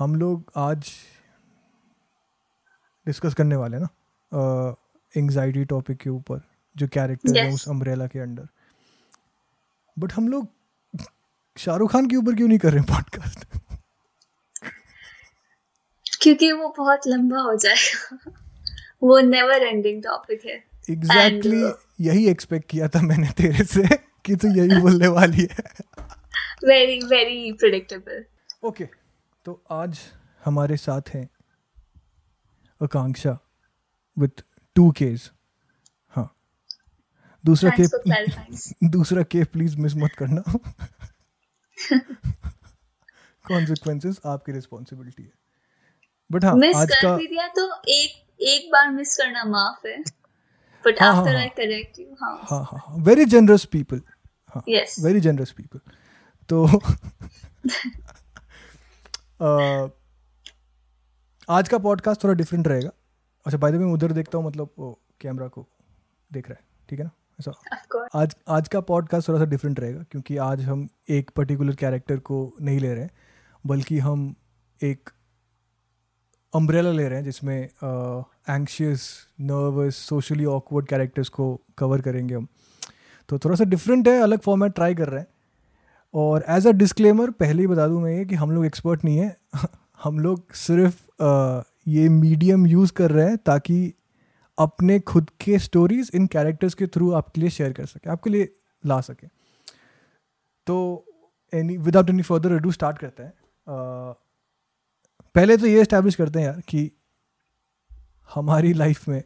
हम लोग आज डिस्कस करने वाले हैं ना एंजाइटी टॉपिक के ऊपर जो कैरेक्टर yes. है उस अम्ब्रेला के अंडर बट हम लोग शाहरुख खान के ऊपर क्यों नहीं कर रहे पॉडकास्ट क्योंकि वो बहुत लंबा हो जाएगा। वो नेवर एंडिंग टॉपिक है। एग्जैक्टली And, uh, यही एक्सपेक्ट किया था मैंने तेरे से कि तू यही बोलने वाली है। वेरी वेरी प्रिडिक्टेबल ओके तो आज हमारे साथ हैं आकांक्षा विथ टू केज हाँ। दूसरा के थैंक्स दूसरा के प्लीज़ मिस मत करना। कॉन्सिक्वेंसेस आपकी रिस्पॉन्सिबिलिटी है। बट हाँ मिस आज कर का भी दिया तो एक एक बार मिस करना माफ़ है। But after. I correct you very generous people हाँ यस वेरी जनरस पीपल तो आज का पॉडकास्ट थोड़ा डिफरेंट रहेगा। अच्छा बाय द वे मैं उधर देखता हूँ मतलब वो कैमरा को देख रहा है। ठीक है ना? ऐसा। आज आज का पॉडकास्ट थोड़ा सा डिफरेंट रहेगा क्योंकि आज हम एक पर्टिकुलर कैरेक्टर को नहीं ले रहे हैं बल्कि हम एक अम्ब्रेला ले रहे हैं जिसमें anxious nervous socially awkward characters को कवर करेंगे हम। तो थोड़ा सा डिफरेंट है अलग फॉर्मेट ट्राई कर रहे हैं। और एज अ डिस्क्लेमर पहले ही बता दूँ मैं ये कि हम लोग एक्सपर्ट नहीं है। हम लोग सिर्फ़ अ, ये मीडियम यूज़ कर रहे हैं ताकि अपने खुद के स्टोरीज इन कैरेक्टर्स के थ्रू आपके लिए शेयर कर सके आपके लिए ला सके। तो any without any further do start करते हैं। अ, पहले तो ये इस्टेब्लिश करते हैं यार कि हमारी लाइफ में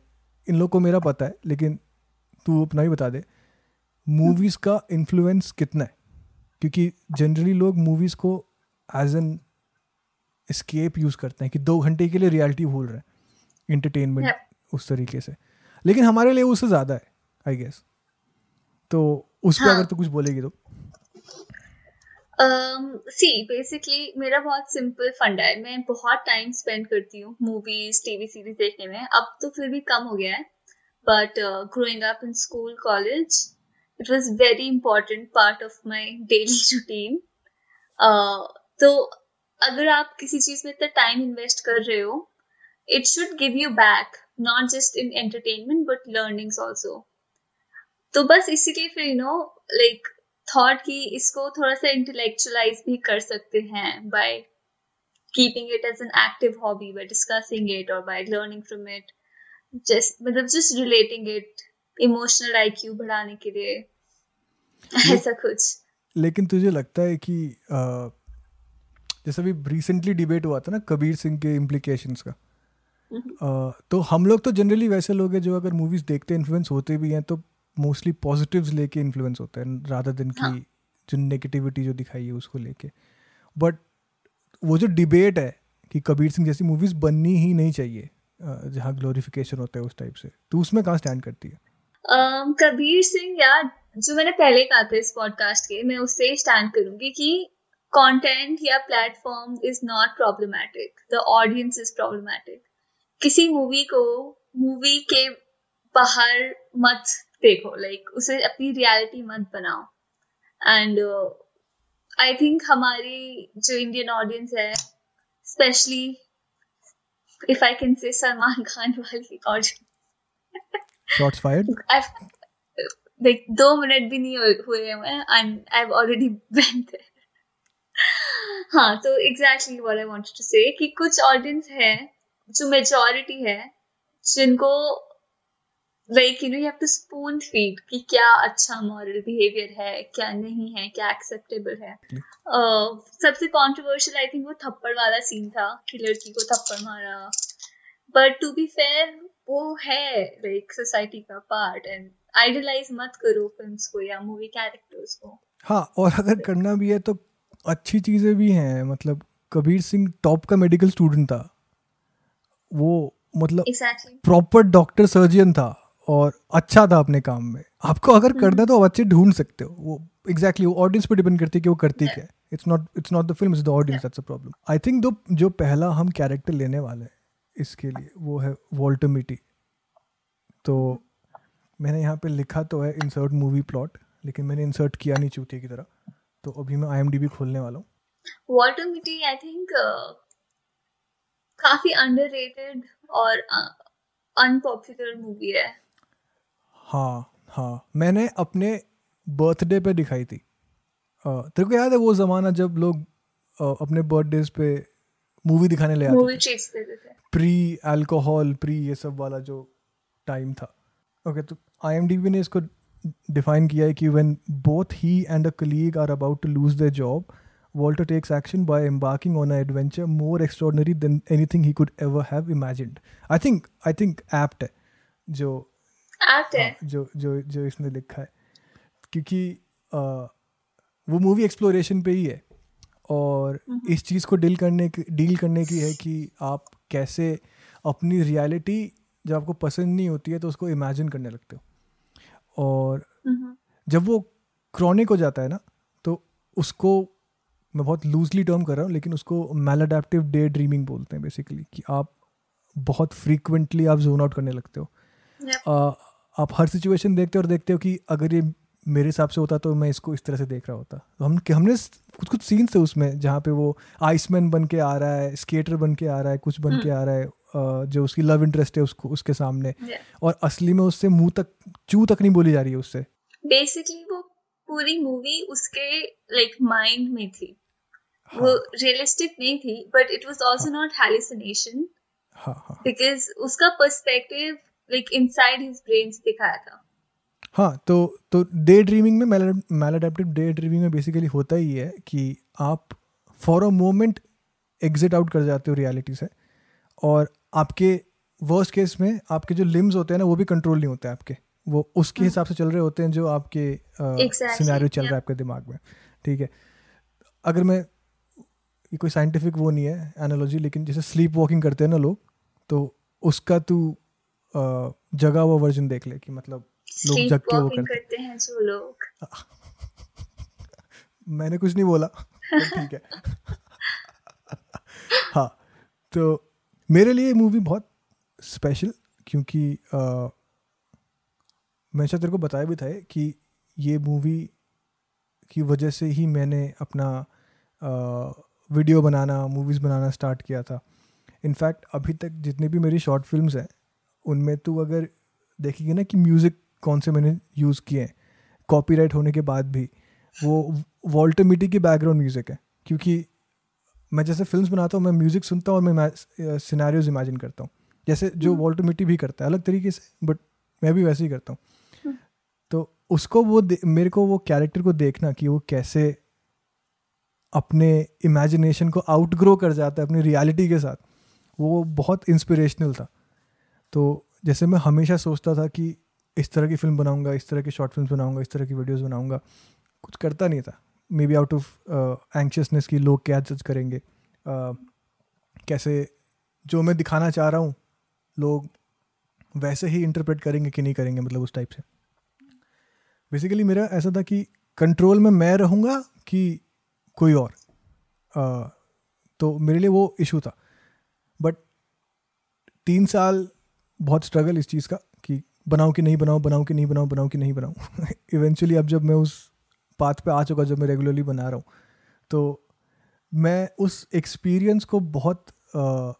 इन लोग को मेरा पता है लेकिन तू अपना ही बता दे मूवीज़ का इन्फ्लुएंस कितना है? क्योंकि जनरली लोग मूवीज़ को एज एन escape यूज़ करते हैं कि दो घंटे के लिए रियलिटी भूल रहे हैं इंटरटेनमेंट Yep. उस तरीके से। लेकिन हमारे लिए उससे ज़्यादा है आई गेस तो उस पर हाँ. अगर तू कुछ बोलेगी तो। सी um, बेसिकली मेरा बहुत सिंपल फंडा है। मैं बहुत टाइम स्पेंड करती हूँ मूवीज़ टीवी सीरीज़ देखने में। अब तो फिर भी कम हो गया है। But growing up in school college it was very important part of my daily routine तो अगर आप किसी चीज़ में इतना टाइम इन्वेस्ट कर रहे हो it should give you back not just in entertainment but learnings also तो बस इसीलिए फिर यू नो लाइक थॉट कि इसको थोड़ा सा इंटेलेक्चुअलाइज भी कर सकते हैं by keeping it as an active hobby by discussing it और by learning from it just मतलब just relating it emotional IQ बढ़ाने के लिए। ऐसा कुछ। लेकिन तुझे लगता है कि जैसे अभी रिसेंटली डिबेट हुआ था ना कबीर सिंह के इम्प्लीकेशंस का। तो हम लोग तो जनरली वैसे लोग हैं जो अगर मूवीज़ देखते इन्फ्लुएंस होते भी हैं तो मोस्टली पॉजिटिव्स लेके इन्फ्लुएंस होते हैं राधा दिन की. जो नेगेटिविटी जो दिखाई है उसको लेके। बट वो जो डिबेट है कि कबीर सिंह जैसी मूवीज़ बननी ही नहीं चाहिए जहाँ ग्लोरिफिकेशन होता है उस टाइप से तो उसमें कहाँ स्टैंड करती है? कबीर सिंह या जो मैंने पहले कहा था इस पॉडकास्ट के, मैं उससे स्टैंड करूँगी कि कंटेंट या platform is not problematic the audience is problematic किसी मूवी को मूवी के बाहर मत देखो लाइक उसे अपनी रियलिटी मत बनाओ. एंड आई थिंक हमारी जो इंडियन ऑडियंस है especially if I can say Salman Khan वाली audience shorts fired I've like दो मिनट भी नहीं हुए- हैं मैं। And I've already went there. हाँ तो exactly what I wanted to say कि कुछ ऑडियंस है जो मेजोरिटी है जिनको like you know you have to spoon feed कि क्या अच्छा मॉरल बिहेवियर है क्या नहीं है क्या एक्सेप्टेबल है। Uh, सबसे कंट्रोवर्शियल आई थिंक वो थप्पड़ वाला सीन था कि लड़की को थप्पड़ मारा। बट टू बी फेयर वो है लाइक सोसाइटी का पार्ट एंड आइडलाइज मत करो फिल्म्स को या मूवी कैरेक्टर्स को। हाँ और अगर करना भी है तो अच्छी चीज़ें भी हैं मतलब कबीर सिंह टॉप का मेडिकल स्टूडेंट था। वो मतलब प्रॉपर डॉक्टर सर्जियन था और अच्छा था अपने काम में। आपको अगर करना है तो आप अच्छे ढूंढ सकते हो। वो एग्जैक्टली वो ऑडियंस पे डिपेंड करती है कि वो करती क्या है। It's not it's not the film it's the audience that's a problem I think though जो पहला हम कैरेक्टर लेने वाले हैं इसके लिए वो है वॉल्टर मिटी तो मैंने यहाँ पे लिखा तो है इंसर्ट मूवी प्लॉट लेकिन मैंने इंसर्ट किया नहीं चूतिया की तरह। तो अभी मैं आई खोलने वाला हूँ। वॉल्टर मिटी आई थिंक काफ़ी अंडररेटेड और अनपॉपुलर मूवी है। हाँ हाँ। मैंने अपने बर्थडे पे दिखाई थी। तेरे को याद है वो ज़माना जब लोग अपने बर्थडेज पे मूवी दिखाने ले आते थे, प्री अल्कोहल प्री ये सब वाला जो टाइम था। ओके okay, तो आईएमडीबी ने इसको डिफाइन किया है कि when both he and a colleague are about to lose the job Walter takes action by embarking on adventure more extraordinary than anything he could ever have imagined I think I think apt जो apt हाँ, जो जो जो इसने लिखा है। क्योंकि वो मूवी एक्सप्लोरेशन पे ही है। और इस चीज़ को डील करने की डील करने की है कि आप कैसे अपनी रियलिटी जब आपको पसंद नहीं होती है तो उसको इमेजिन करने लगते हो। और जब वो क्रॉनिक हो जाता है ना तो उसको मैं बहुत लूजली टर्म कर रहा हूँ लेकिन उसको मेल अडेप्टिव डे ड्रीमिंग बोलते हैं बेसिकली कि आप बहुत फ्रीक्वेंटली आप जोन आउट करने लगते हो. आ, आप हर सिचुएशन देखते हो और देखते हो कि अगर ये मेरे हिसाब से होता तो मैं इसको इस तरह से देख रहा होता। तो हम हमने कुछ कुछ सीन्स थे उसमें जहाँ पे वो आइसमैन बन के आ रहा है स्केटर बन के आ रहा है कुछ बन. के आ रहा है जो उसकी लव इंटरेस्ट है उसको उसके सामने। और असली में उससे मुँह तक चू तक नहीं बोली जा रही है उससे। बेसिकली वो पूरी मूवी उसके लाइक माइंड में थी। वो रियलिस्टिक नहीं थी but it was also not hallucination because उसका perspective like inside his brain से दिखाया था। हाँ तो तो डे ड्रीमिंग में मैल अडेप्टिव डे ड्रीमिंग में बेसिकली होता ही है कि आप for a moment exit out कर जाते हो रियलिटी से और आपके वर्स्ट केस में आपके जो लिम्स होते हैं ना वो भी कंट्रोल नहीं होते आपके। वो उसके hmm. हिसाब से चल रहे होते हैं जो आपके सिनेरियो चल रहा है आपके दिमाग में ठीक है? अगर मैं ये कोई साइंटिफिक वो नहीं है एनालॉजी लेकिन जैसे स्लीप वॉकिंग करते हैं ना लोग तो उसका तू जगह वो वर्जन देख ले कि मतलब लोग जग के वो करते, हैं जो लोग। मैंने कुछ नहीं बोला ठीक है। हाँ तो मेरे लिए मूवी बहुत स्पेशल क्योंकि आ, मैं शायद तेरे को बताया भी था कि ये मूवी की वजह से ही मैंने अपना आ, वीडियो बनाना मूवीज़ बनाना स्टार्ट किया था। इनफैक्ट अभी तक जितनी भी मेरी शॉर्ट फ़िल्म हैं उनमें तो अगर देखेगी ना कि म्यूज़िक कौन से मैंने यूज़ किए हैं? कॉपीराइट होने के बाद भी वो वॉल्टर मिटी की बैकग्राउंड म्यूज़िक है क्योंकि मैं जैसे फ़िल्म बनाता हूँ मैं म्यूज़िक सुनता हूँ और मैं सिनेरियोज इमेजिन करता हूँ। जैसे जो वॉल्टर हम्म। मिट्टी भी करता है अलग तरीके से बट मैं भी वैसे ही करता हूँ। हम्म। तो उसको वो मेरे को वो कैरेक्टर को देखना कि वो कैसे अपने इमेजिनेशन को आउटग्रो कर जाता है अपनी रियलिटी के साथ। वो बहुत इंस्पिरेशनल था। तो जैसे मैं हमेशा सोचता था कि इस तरह की फ़िल्म बनाऊँगा इस तरह की शॉर्ट फ़िल्म बनाऊँगा इस तरह की वीडियोस बनाऊँगा। कुछ करता नहीं था। Maybe out of anxiousness की लोग क्या जज करेंगे। Uh, कैसे जो मैं दिखाना चाह रहा हूँ लोग वैसे ही इंटरप्रेट करेंगे कि नहीं करेंगे मतलब उस टाइप से। बेसिकली मेरा ऐसा था कि कंट्रोल में मैं रहूँगा कि कोई और। आ, तो मेरे लिए वो इशू था। बट तीन साल बहुत स्ट्रगल इस चीज़ कि। बनाऊँ कि नहीं बनाऊँ बनाऊँ कि नहीं बनाऊँ बनाऊँ कि नहीं बनाऊँ। इवेंचुअली अब जब मैं उस पाथ पे आ चुका जब मैं रेगुलरली बना रहा हूँ तो मैं उस एक्सपीरियंस को बहुत आ,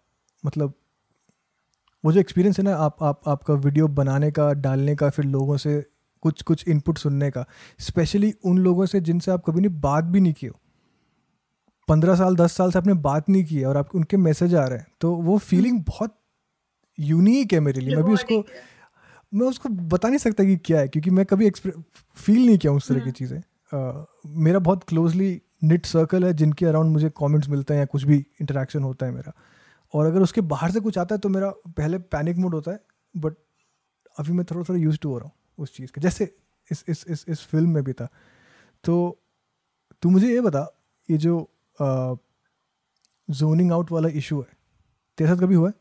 मतलब वो जो एक्सपीरियंस है ना आप आप आपका वीडियो बनाने का डालने का फिर लोगों से कुछ कुछ इनपुट सुनने का स्पेशली उन लोगों से जिनसे आप कभी नहीं बात भी नहीं किए हो। पंद्रह साल दस साल से आपने बात नहीं की है और आप उनके मैसेज आ रहे हैं तो वो फीलिंग बहुत यूनिक है मेरे लिए। मैं भी उसको मैं उसको बता नहीं सकता कि क्या है क्योंकि मैं कभी फील नहीं किया उस तरह की हम्म। चीज़ें। मेरा बहुत क्लोजली निट सर्कल है जिनके अराउंड मुझे कमेंट्स मिलते हैं या कुछ भी इंटरेक्शन होता है मेरा। और अगर उसके बाहर से कुछ आता है तो मेरा पहले पैनिक मोड होता है बट अभी मैं थोड़ा थोड़ा यूज़ टू हो रहा हूँ उस चीज़ के जैसे इस इस इस इस फ़िल्म में भी था। तो तू मुझे ये बता ये जो जोनिंग आउट वाला इशू है तेरे साथ कभी हुआ है?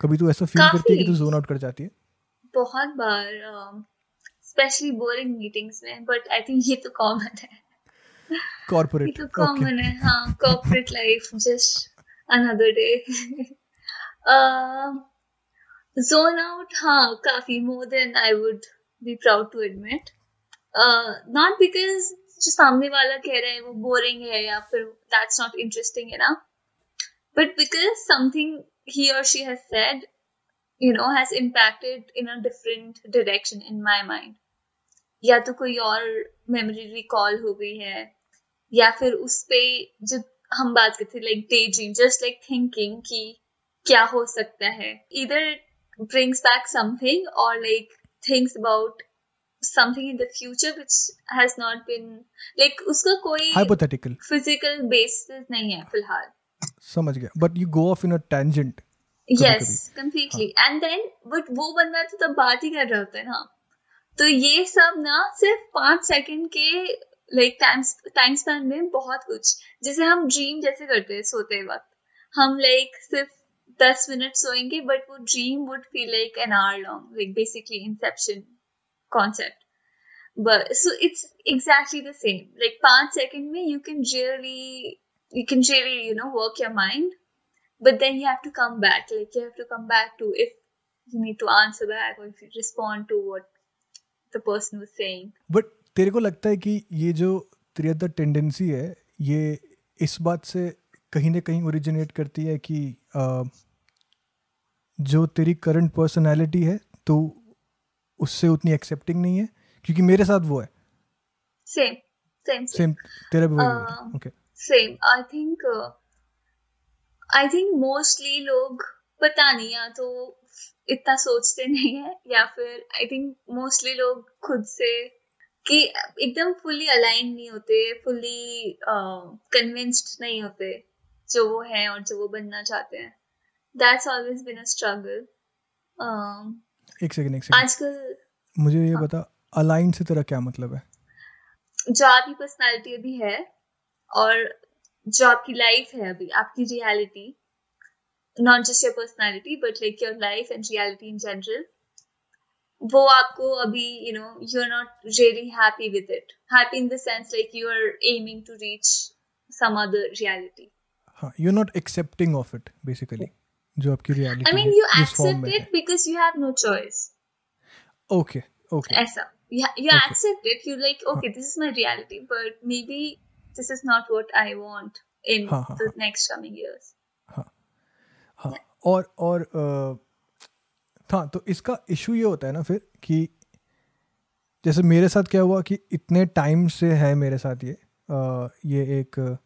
कभी तू ऐसा फील करती है कि तू जोन आउट कर जाती है? बहुत बार स्पेशली बोरिंग मीटिंग्स में बट आई थिंक ये तो कॉमन है। कॉर्पोरेट ये तो कॉमन है हाँ corporate life just another day zone out हाँ काफ़ी more than I would be proud to admit not because जो सामने वाला कह रहे है वो बोरिंग है या फिर दैट्स नॉट इंटरेस्टिंग है ना but because something he or she has said you know has impacted in a different direction in my mind या तो कोई और मेमोरी रिकॉल हो गई है या फिर उस पे जो हम बात करते like day dream just like thinking कि क्या हो सकता है इधर brings back something or like thinks about something in the future which has not been like उसका कोई hypothetical physical basis नहीं है फ़िलहाल समझ गया। But you go off in a tangent yes completely. हाँ. and then but वो बंदा तो तब बात ही कर रहा होता है ना। तो ये सब ना सिर्फ़ पाँच सेकंड के लाइक टाइम टाइम स्पैन में बहुत कुछ। जैसे हम ड्रीम जैसे करते हैं सोते वक्त। हम लाइक सिर्फ़ दस मिनट सोएँगे बट वो dream would feel like an hour long like basically inception concept but so it's exactly the same. Like five second mein you can really you can really you know work your mind but then you have to come back like you have to come back to if you need to answer back or if you respond to what the person was saying but तेरे को लगता है कि ये जो तेरी अंदर tendency है ये इस बात से कहीं ना कहीं ओरिजिनेट करती है कि जो तेरी करंट पर्सनालिटी है तो उससे उतनी एक्सेप्टिंग नहीं है क्योंकि मेरे साथ वो है सेम सेम सेम तेरा भी वही okay same I think I think mostly लोग पता नहीं या तो इतना सोचते नहीं है या फिर आई थिंक मोस्टली लोग खुद से कि एकदम फुली अलाइन नहीं होते फुली कन्विंस्ड uh, नहीं होते जो वो है और जो वो बनना चाहते हैं। That's always been a struggle एक सेकंड एक सेकंड आजकल मुझे ये हाँ. बता अलाइन से तेरा क्या मतलब है? जो आपकी पर्सनालिटी अभी है। और जो आपकी लाइफ है अभी आपकी reality not just your personality but like your life and reality in general वो आपको अभी you know you are not really happy with it happy in the sense like you are aiming to reach some other reality हाँ you are not accepting of it basically जो आपकी reality I mean you accept it because you have no choice okay okay ऐसा। You, you okay. accept it you're like okay this is my reality but maybe this is not what i want in हाँ, हाँ, the हाँ, next coming years. हाँ। हाँ. और और हाँ तो इसका इशू ये होता है ना फिर कि जैसे मेरे साथ क्या हुआ कि इतने टाइम से है मेरे साथ ये आ, ये एक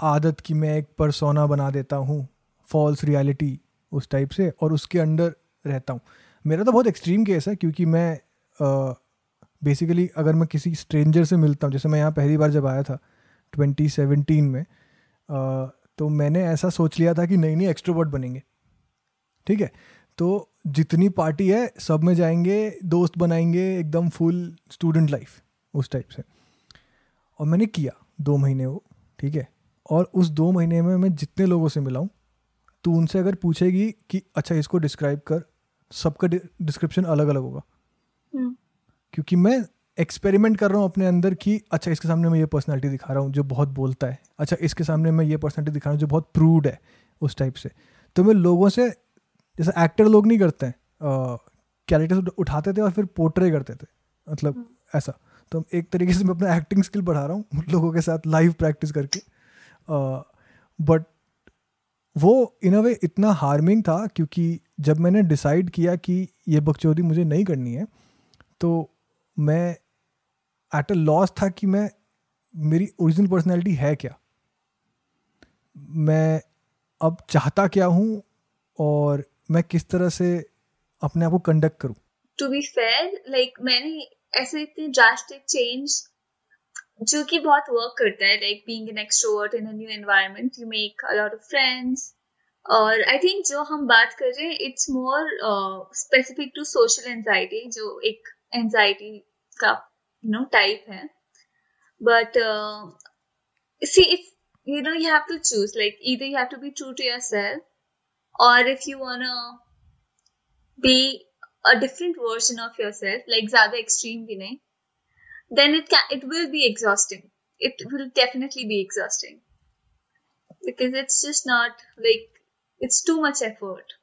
आदत कि मैं एक परसोना बना देता हूँ फॉल्स रियलिटी उस टाइप से और उसके अंडर रहता हूँ। मेरा तो बहुत एक्सट्रीम केस है क्योंकि मैं बेसिकली अगर मैं किसी स्ट्रेंजर से मिलता हूँ जैसे मैं यहाँ पहली बार जब आया था 2017 में आ, तो मैंने ऐसा सोच लिया था कि नई नई एक्सट्रोवर्ट बनेंगे। ठीक है? तो जितनी पार्टी है सब में जाएँगे दोस्त बनाएँगे एकदम फुल स्टूडेंट लाइफ उस टाइप से। और मैंने किया दो महीने वो ठीक है? और उस दो महीने में मैं जितने लोगों से मिला हूँ तो उनसे अगर पूछेगी कि अच्छा इसको डिस्क्राइब कर सबका डिस्क्रिप्शन अलग अलग होगा। हम्म। क्योंकि मैं एक्सपेरिमेंट कर रहा हूँ अपने अंदर कि अच्छा इसके सामने मैं ये पर्सनालिटी दिखा रहा हूँ जो बहुत बोलता है। अच्छा इसके सामने मैं ये पर्सनैलिटी दिखा रहा हूँ जो बहुत प्रूड है। उस टाइप से। तो मैं लोगों से जैसे एक्टर लोग नहीं करते हैं कैरेक्टर्स उठाते थे और फिर पोर्ट्रे करते थे मतलब हम्म। ऐसा। तो एक तरीके से मैं अपना एक्टिंग स्किल बढ़ा रहा हूँ लोगों के साथ लाइव प्रैक्टिस करके। बट वो इन अ वे इतना हार्मिंग था क्योंकि जब मैंने डिसाइड किया कि ये बकचोदी मुझे नहीं करनी है तो मैं एट अ लॉस था कि मैं, मेरी ओरिजिनल पर्सनैलिटी है क्या? मैं अब चाहता क्या हूँ और मैं किस तरह से अपने आप को कंडक्ट करूँ? टू बी फेयर लाइक मैंने ऐसे इतने ड्रास्टिक चेंज जो कि बहुत वर्क करता है like being an extrovert in a new environment you make a lot of friends और आई थिंक जो हम बात कर रहे हैं it's more specific to social anxiety जो एक एंजाइटी का यू नो टाइप है but see if you know you have to choose like either you have to be true to yourself or if you want to be a different version of yourself like zyada extreme bhi nahi then it can it will be exhausting it will definitely be exhausting because it's just not like it's too much effort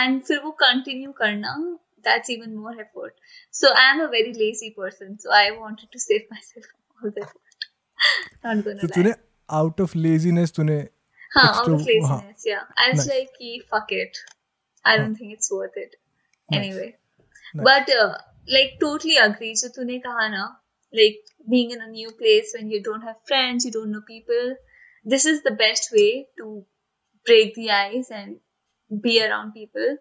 and फिर वो continue करना that's even more effort. So I'm a very lazy person. So I wanted to save myself all the effort. Not gonna so lie. तूने out of laziness तूने हाँ Extro- out of laziness हाँ. yeah I was Nice. like कि fuck it I don't हाँ. think it's worth it Nice. anyway Nice. but uh, like totally agree जो तूने कहा ना like being in a new place when you don't have friends you don't know people this is the best way to break the ice and be around people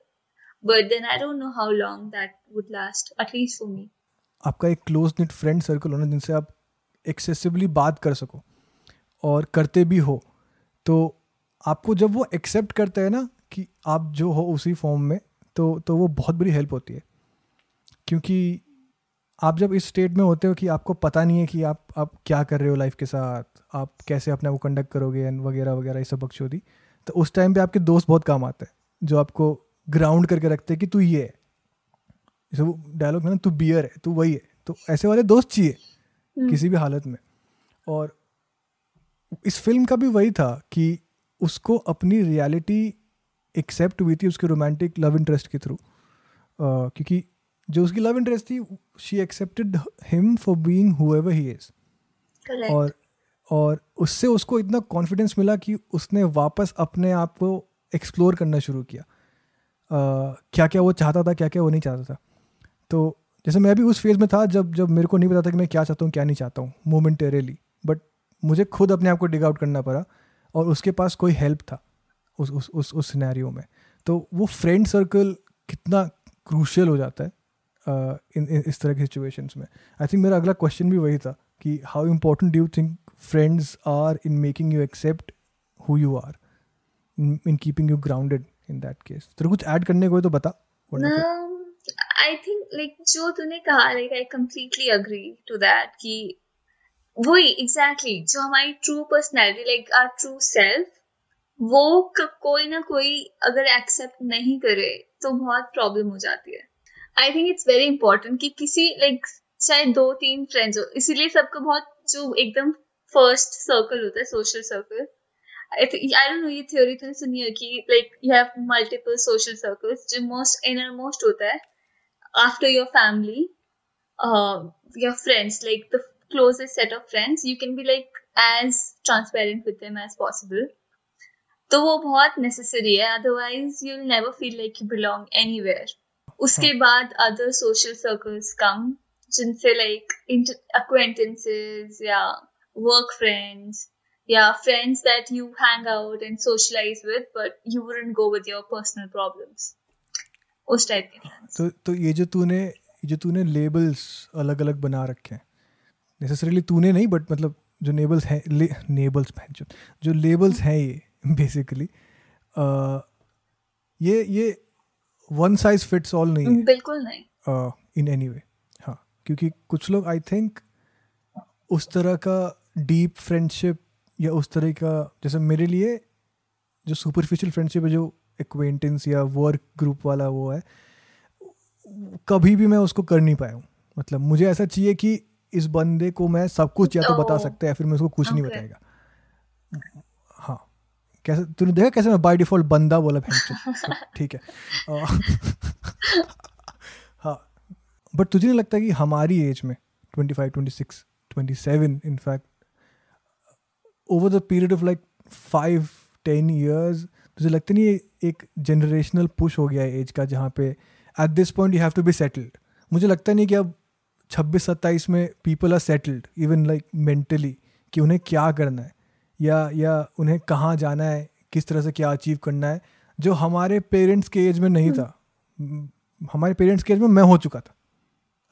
But then I don't know how long that would last, at least for me. आपका एक close knit friend circle होना जिनसे आप excessively बात कर सको और करते भी हो तो आपको जब वो एक्सेप्ट करते हैं ना कि आप जो हो उसी फॉर्म में तो तो वो बहुत बड़ी हेल्प होती है। क्योंकि आप जब इस स्टेट में होते हो कि आपको पता नहीं है कि आप आप क्या कर रहे हो लाइफ के साथ, आप कैसे अपने को कंडक्ट करोगे एंड वगैरह वगैरह, ये सब बकचोदी तो उस टाइम पे आपके दोस्त बहुत काम आते हैं, जो आपको ग्राउंड करके रखते हैं कि तू ये है। जैसे वो डायलॉग है ना तू बियर है तू वही है। तो ऐसे वाले दोस्त चाहिए Hmm. किसी भी हालत में। और इस फ़िल्म का भी वही था कि उसको अपनी रियलिटी एक्सेप्ट हुई थी उसके रोमांटिक लव इंटरेस्ट के थ्रू क्योंकि जो उसकी लव इंटरेस्ट थी she accepted him for being whoever he is और और उससे उसको इतना कॉन्फिडेंस मिला कि उसने वापस अपने आप को एक्सप्लोर करना शुरू किया। क्या क्या वो चाहता था क्या क्या वो नहीं चाहता था। तो जैसे मैं भी उस फ़ेज़ में था जब जब मेरे को नहीं पता था कि मैं क्या चाहता हूँ क्या नहीं चाहता हूँ मोमेंटेरली बट मुझे खुद अपने आप को डिग आउट करना पड़ा और उसके पास कोई हेल्प था उस उस उस उस सिनेरियो में। तो वो फ्रेंड सर्कल कितना क्रूशियल हो जाता है uh, इन, इन इस तरह की सिचुएशंस में। आई थिंक मेरा अगला क्वेश्चन भी वही था कि how important do you think friends are in making you accept who you are in keeping you grounded in that case तेरे कुछ ऐड करने को है तो बता I think, like, जो तूने कहा, like, I completely agree to that कि वही, exactly, जो हमारी true personality, like, our true self, वो कोई ना कोई अगर एक्सेप्ट नहीं करे तो बहुत प्रॉब्लम हो जाती है। I think it's very important कि किसी लाइक चाहे दो, तीन फ्रेंड्स हो, इसीलिए सबको बहुत जो एकदम फ़र्स्ट सर्कल होता है social circle I think I don't know ये theory तूने सुनी है कि like you have multiple social circles जो most innermost होता है after your family uh, your friends like the closest set of friends you can be like as transparent with them as possible तो वो बहुत necessary है otherwise you'll never feel like you belong anywhere उसके बाद other social circles come जिनसे like acquaintances या work friends yeah friends that you hang out and socialize with but you wouldn't go with your personal problems. उस type के तो तो ये जो तूने ये जो तूने लेबल्स अलग अलग बना रखे हैं नेसेसरीली तूने नहीं बट मतलब जो नेबल्स हैं ले, नेबल्स जो जो लेबल्स हैं ये बेसिकली ये ये वन साइज़ फिट्स ऑल नहीं है। बिल्कुल नहीं। इन एनी वे हाँ क्योंकि कुछ लोग आई थिंक उस तरह का डीप फ्रेंडशिप या उस तरह का जैसे मेरे लिए जो सुपरफिशियल फ्रेंडशिप है जो एक्वेंटेंस या वर्क ग्रुप वाला वो है कभी भी मैं उसको कर नहीं पाया हूँ। मतलब मुझे ऐसा चाहिए कि इस बंदे को मैं सब कुछ या तो बता Oh. सकता है या फिर मैं उसको कुछ नहीं बताएगा। हाँ। कैसे तूने देखा कैसे मैं बाय डिफ़ॉल्ट बंदा बोला भैंस ठीक है। हाँ बट तुझे नहीं लगता कि हमारी एज में 25 26 27 in fact over the period of like five ten years तुझे लगता नहीं एक जनरेशनल पुश हो गया है एज का जहाँ पे at this point you have to be settled मुझे लगता नहीं कि अब छब्बीस सत्ताईस में people are settled even like mentally कि उन्हें क्या करना है या या उन्हें कहाँ जाना है किस तरह से क्या अचीव करना है जो हमारे पेरेंट्स के एज में नहीं था। हमारे पेरेंट्स के एज में मैं हो चुका था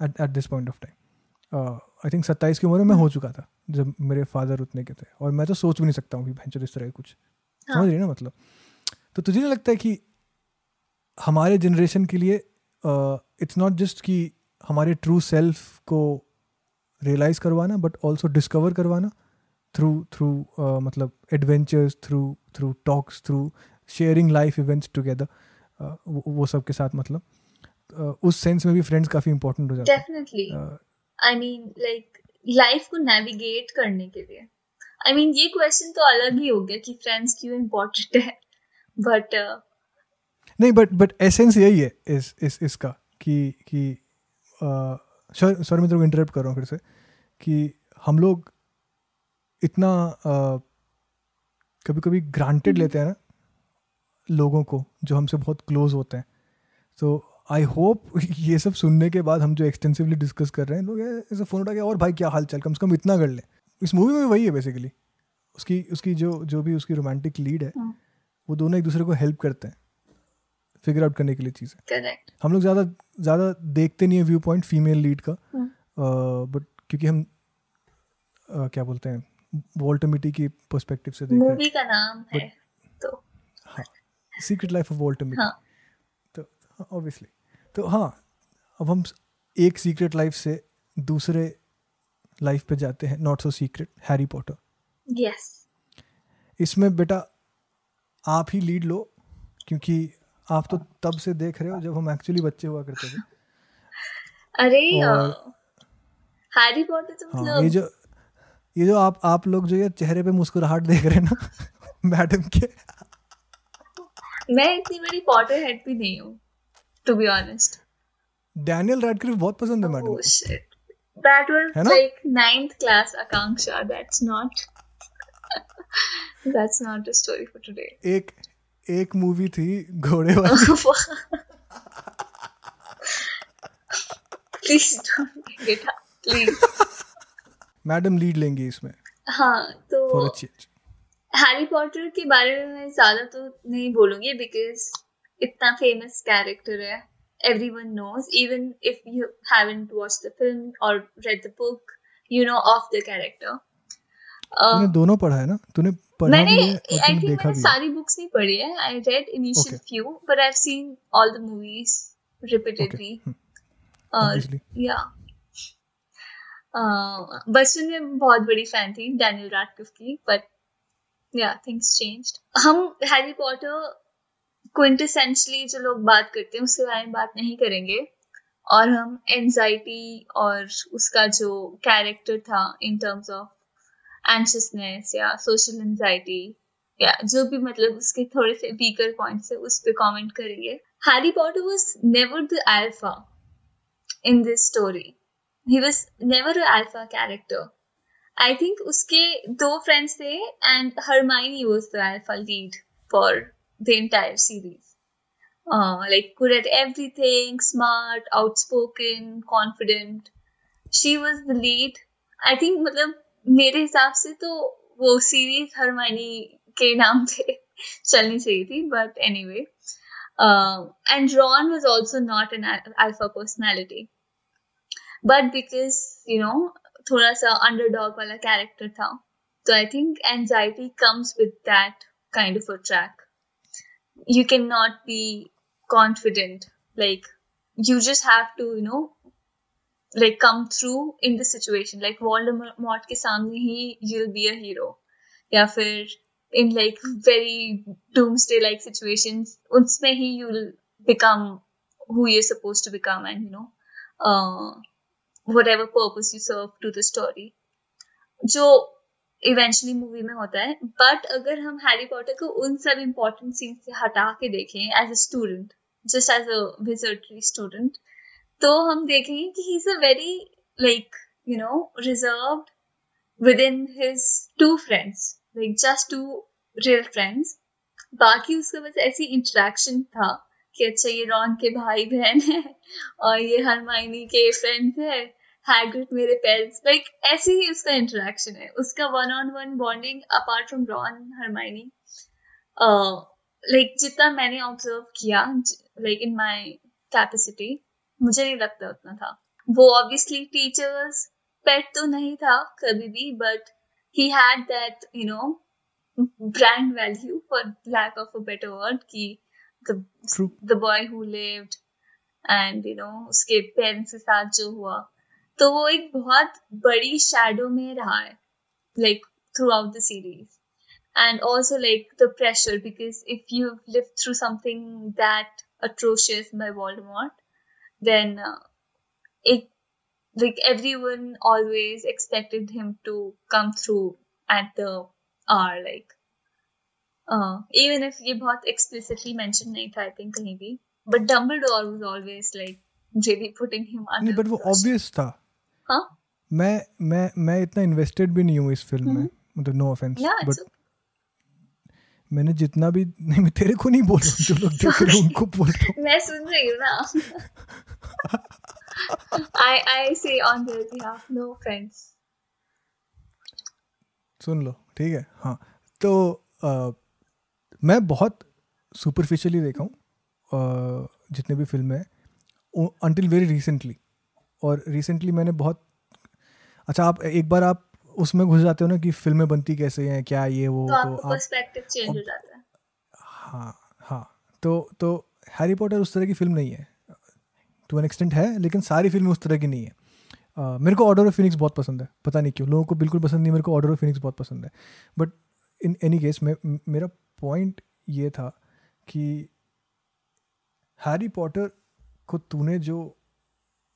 at at this point of time I think सत्ताईस की उम्र में मैं हो चुका था जब मेरे फादर उतने के थे। और मैं तो सोच भी नहीं सकता हूँ कि भैंचो इस तरह का कुछ। हाँ। समझ रही ना मतलब? तो तुझे नहीं लगता है कि हमारे जनरेशन के लिए इट्स नॉट जस्ट कि हमारे ट्रू सेल्फ को रियलाइज़ करवाना बट ऑल्सो डिस्कवर करवाना थ्रू थ्रू मतलब adventures through through talks through sharing life events together वो सब के साथ मतलब uh, उस सेंस में भी फ्रेंड्स काफ़ी इंपॉर्टेंट हो जाते हैं। आई मीन लाइक लाइफ को नेविगेट करने के लिए। आई मीन ये क्वेश्चन तो अलग ही हो गया कि फ्रेंड्स क्यों इम्पोर्टेंट है। बट नहीं बट बट एसेंस यही है इस इस इसका कि कि सॉरी मैं तेरे को इंटरप्ट कर रहा हूँ फिर से कि हम लोग इतना कभी कभी ग्रांटेड लेते हैं ना लोगों को जो हमसे बहुत क्लोज होते हैं। तो आई होप ये सब सुनने के बाद हम जो एक्सटेंसिवली डिस्कस कर रहे हैं लोग ऐसा फ़ोन उठा के और भाई क्या हाल चाल कम से कम इतना कर लें। इस मूवी में भी वही है बेसिकली उसकी उसकी जो जो भी उसकी रोमांटिक लीड है हाँ। वो दोनों एक दूसरे को हेल्प करते हैं फिगर आउट करने के लिए चीज़ें। हम लोग ज़्यादा ज़्यादा देखते नहीं है व्यू पॉइंट फीमेल लीड का हाँ। बट क्योंकि हम क्या बोलते हैं वोल्टमिटी की पर्सपेक्टिव से देख रहे मूवी का नाम है तो। हैं सीक्रेट लाइफ ऑफ़ वोल्टमिटी हाँ। तो ऑब्वियसली तो हाँ अब हम एक सीक्रेट लाइफ से दूसरे लाइफ पे जाते हैं not so secret Harry Potter yes इसमें बेटा आप ही लीड लो क्योंकि आप तो तब से देख रहे हो जब हम एक्चुअली बच्चे हुआ करते थे। अरे हैरी पॉटर तो हाँ ये मतलब जो ये जो आप आप लोग जो ये चेहरे पे मुस्कुराहट देख रहे हैं ना मैडम के। मैं इतनी बड़ी पॉटर हेड भी नहीं हूँ। To be honest Daniel Radcliffe बहुत पसंद है madam Oh shit. That was है ना? like ninth class Akanksha. That's not. that's not a story for today. एक एक मूवी थी घोड़े वाली Please don't bring it up. Please. Madam lead लेंगी इसमें हाँ तो अ हैरी पॉटर के बारे में मैं ज़्यादा तो नहीं बोलूँगी बिकॉज़ इतना फ़ेमस कैरेक्टर है. Everyone knows even if you haven't watched the film or read the book you know of the character. तूने uh, दोनों पढ़ा है ना? तूने पढ़ा मैंने आई थिंक मैंने सारी बुक्स नहीं पढ़ी है. I read initial few but I have seen all the movies repeatedly और. या बचपन में बहुत बड़ी फ़ैन थी डैनियल रैडक्लिफ की बट या थिंग्स चेंज्ड हम हैरी पॉटर क्विंटेसेंशली जो लोग बात करते हैं, उसके बारे में बात नहीं करेंगे और हम एनजाइटी और उसका जो कैरेक्टर था इन टर्म्स ऑफ़ एंशियसनेस या सोशल एंजाइटी या जो भी मतलब उसके थोड़े से वीकर पॉइंट्स है, उस पर कॉमेंट करेंगे Harry Potter was never the alpha this story. He was never an alpha character. I think उसके दो फ्रेंड्स थे and Hermione was the alpha lead for the entire series. Uh, like good at everything, smart, outspoken, confident. She was the lead. I think मतलब मेरे हिसाब से तो वो series Hermione के नाम पे चलनी चाहिए थी but anyway and Ron was also not an alpha personality but because you know थोड़ा सा अंडरडॉग वाला कैरेक्टर था तो I think anxiety comes with that kind of a track you cannot be confident like you just have to you know like come through in the situation like Voldemort के सामने ही you'll be a hero या फिर in like very doomsday like situations उसमें ही you'll become who you're supposed to become and you know uh, whatever purpose you serve to the story जो eventually movie में होता है but अगर हम Harry Potter को उन सब इम्पोर्टेंट सीन से हटा के देखें as a student just as a student तो हम देखेंगे कि he is a very like you know reserved within his two friends like just two real friends बाकी उसके बस ऐसी इंटरेक्शन था कि अच्छा ये रॉन के भाई बहन है और ये हरमाइनी के फ्रेंड्स है। हैग्रिड मेरे पेरेंट्स लाइक ऐसे ही उसका इंटरेक्शन है। उसका one on one bonding apart from Ron Hermione like जितना मैंने ऑब्ज़र्व किया लाइक इन माय कैपेसिटी मुझे नहीं लगता उतना था। वो ऑब्वियसली टीचर्स पेट तो नहीं था कभी भी but he had that you know brand value for lack of a better word की the boy who lived and you know उसके पेरेंट्स के साथ जो हुआ। तो वो एक बहुत बड़ी शैडो में रहा है like throughout the series and also like the pressure because if you've lived through something that atrocious by Voldemort, then uh, it like everyone always expected him to come through at the hour like uh, even if ये बहुत explicitly mentioned नहीं था I think कहीं भी but Dumbledore was always like really putting him under नहीं but वो pressure. था हाँ। मैं मैं मैं इतना इन्वेस्टेड भी नहीं हूँ इस फ़िल्म में। हम्म। मतलब नो ऑफेंस बट मैंने जितना भी नहीं मैं तेरे को नहीं बोल रहा जो लोग देख रहे हैं उनको बोल रहा हूँ। मैं सुन रही हूँ ना। I I say on their behalf no offense. सुन लो ठीक है? हाँ तो आ, मैं बहुत सुपरफिशियली देखा हूँ जितने भी फ़िल्म है अनटिल वेरी रिसेंटली और रिसेंटली मैंने बहुत अच्छा आप एक बार आप उसमें घुस जाते हो ना कि फ़िल्में बनती कैसे हैं क्या ये वो तो तो आपका आप पर्सपेक्टिव चेंज हो जाता है। हाँ हाँ। तो तो हैरी पॉटर उस तरह की फ़िल्म नहीं है। टू एन एक्सटेंट है लेकिन सारी फ़िल्में उस तरह की नहीं है। uh, मेरे को ऑर्डर ऑफ़ फिनिक्स बहुत पसंद है। पता नहीं क्यों लोगों को बिल्कुल पसंद नहीं मेरे को ऑर्डर ऑफ़ फिनिक्स बहुत पसंद है। बट इन एनी केस मैं मेरा पॉइंट ये था कि हैरी पॉटर को तूने जो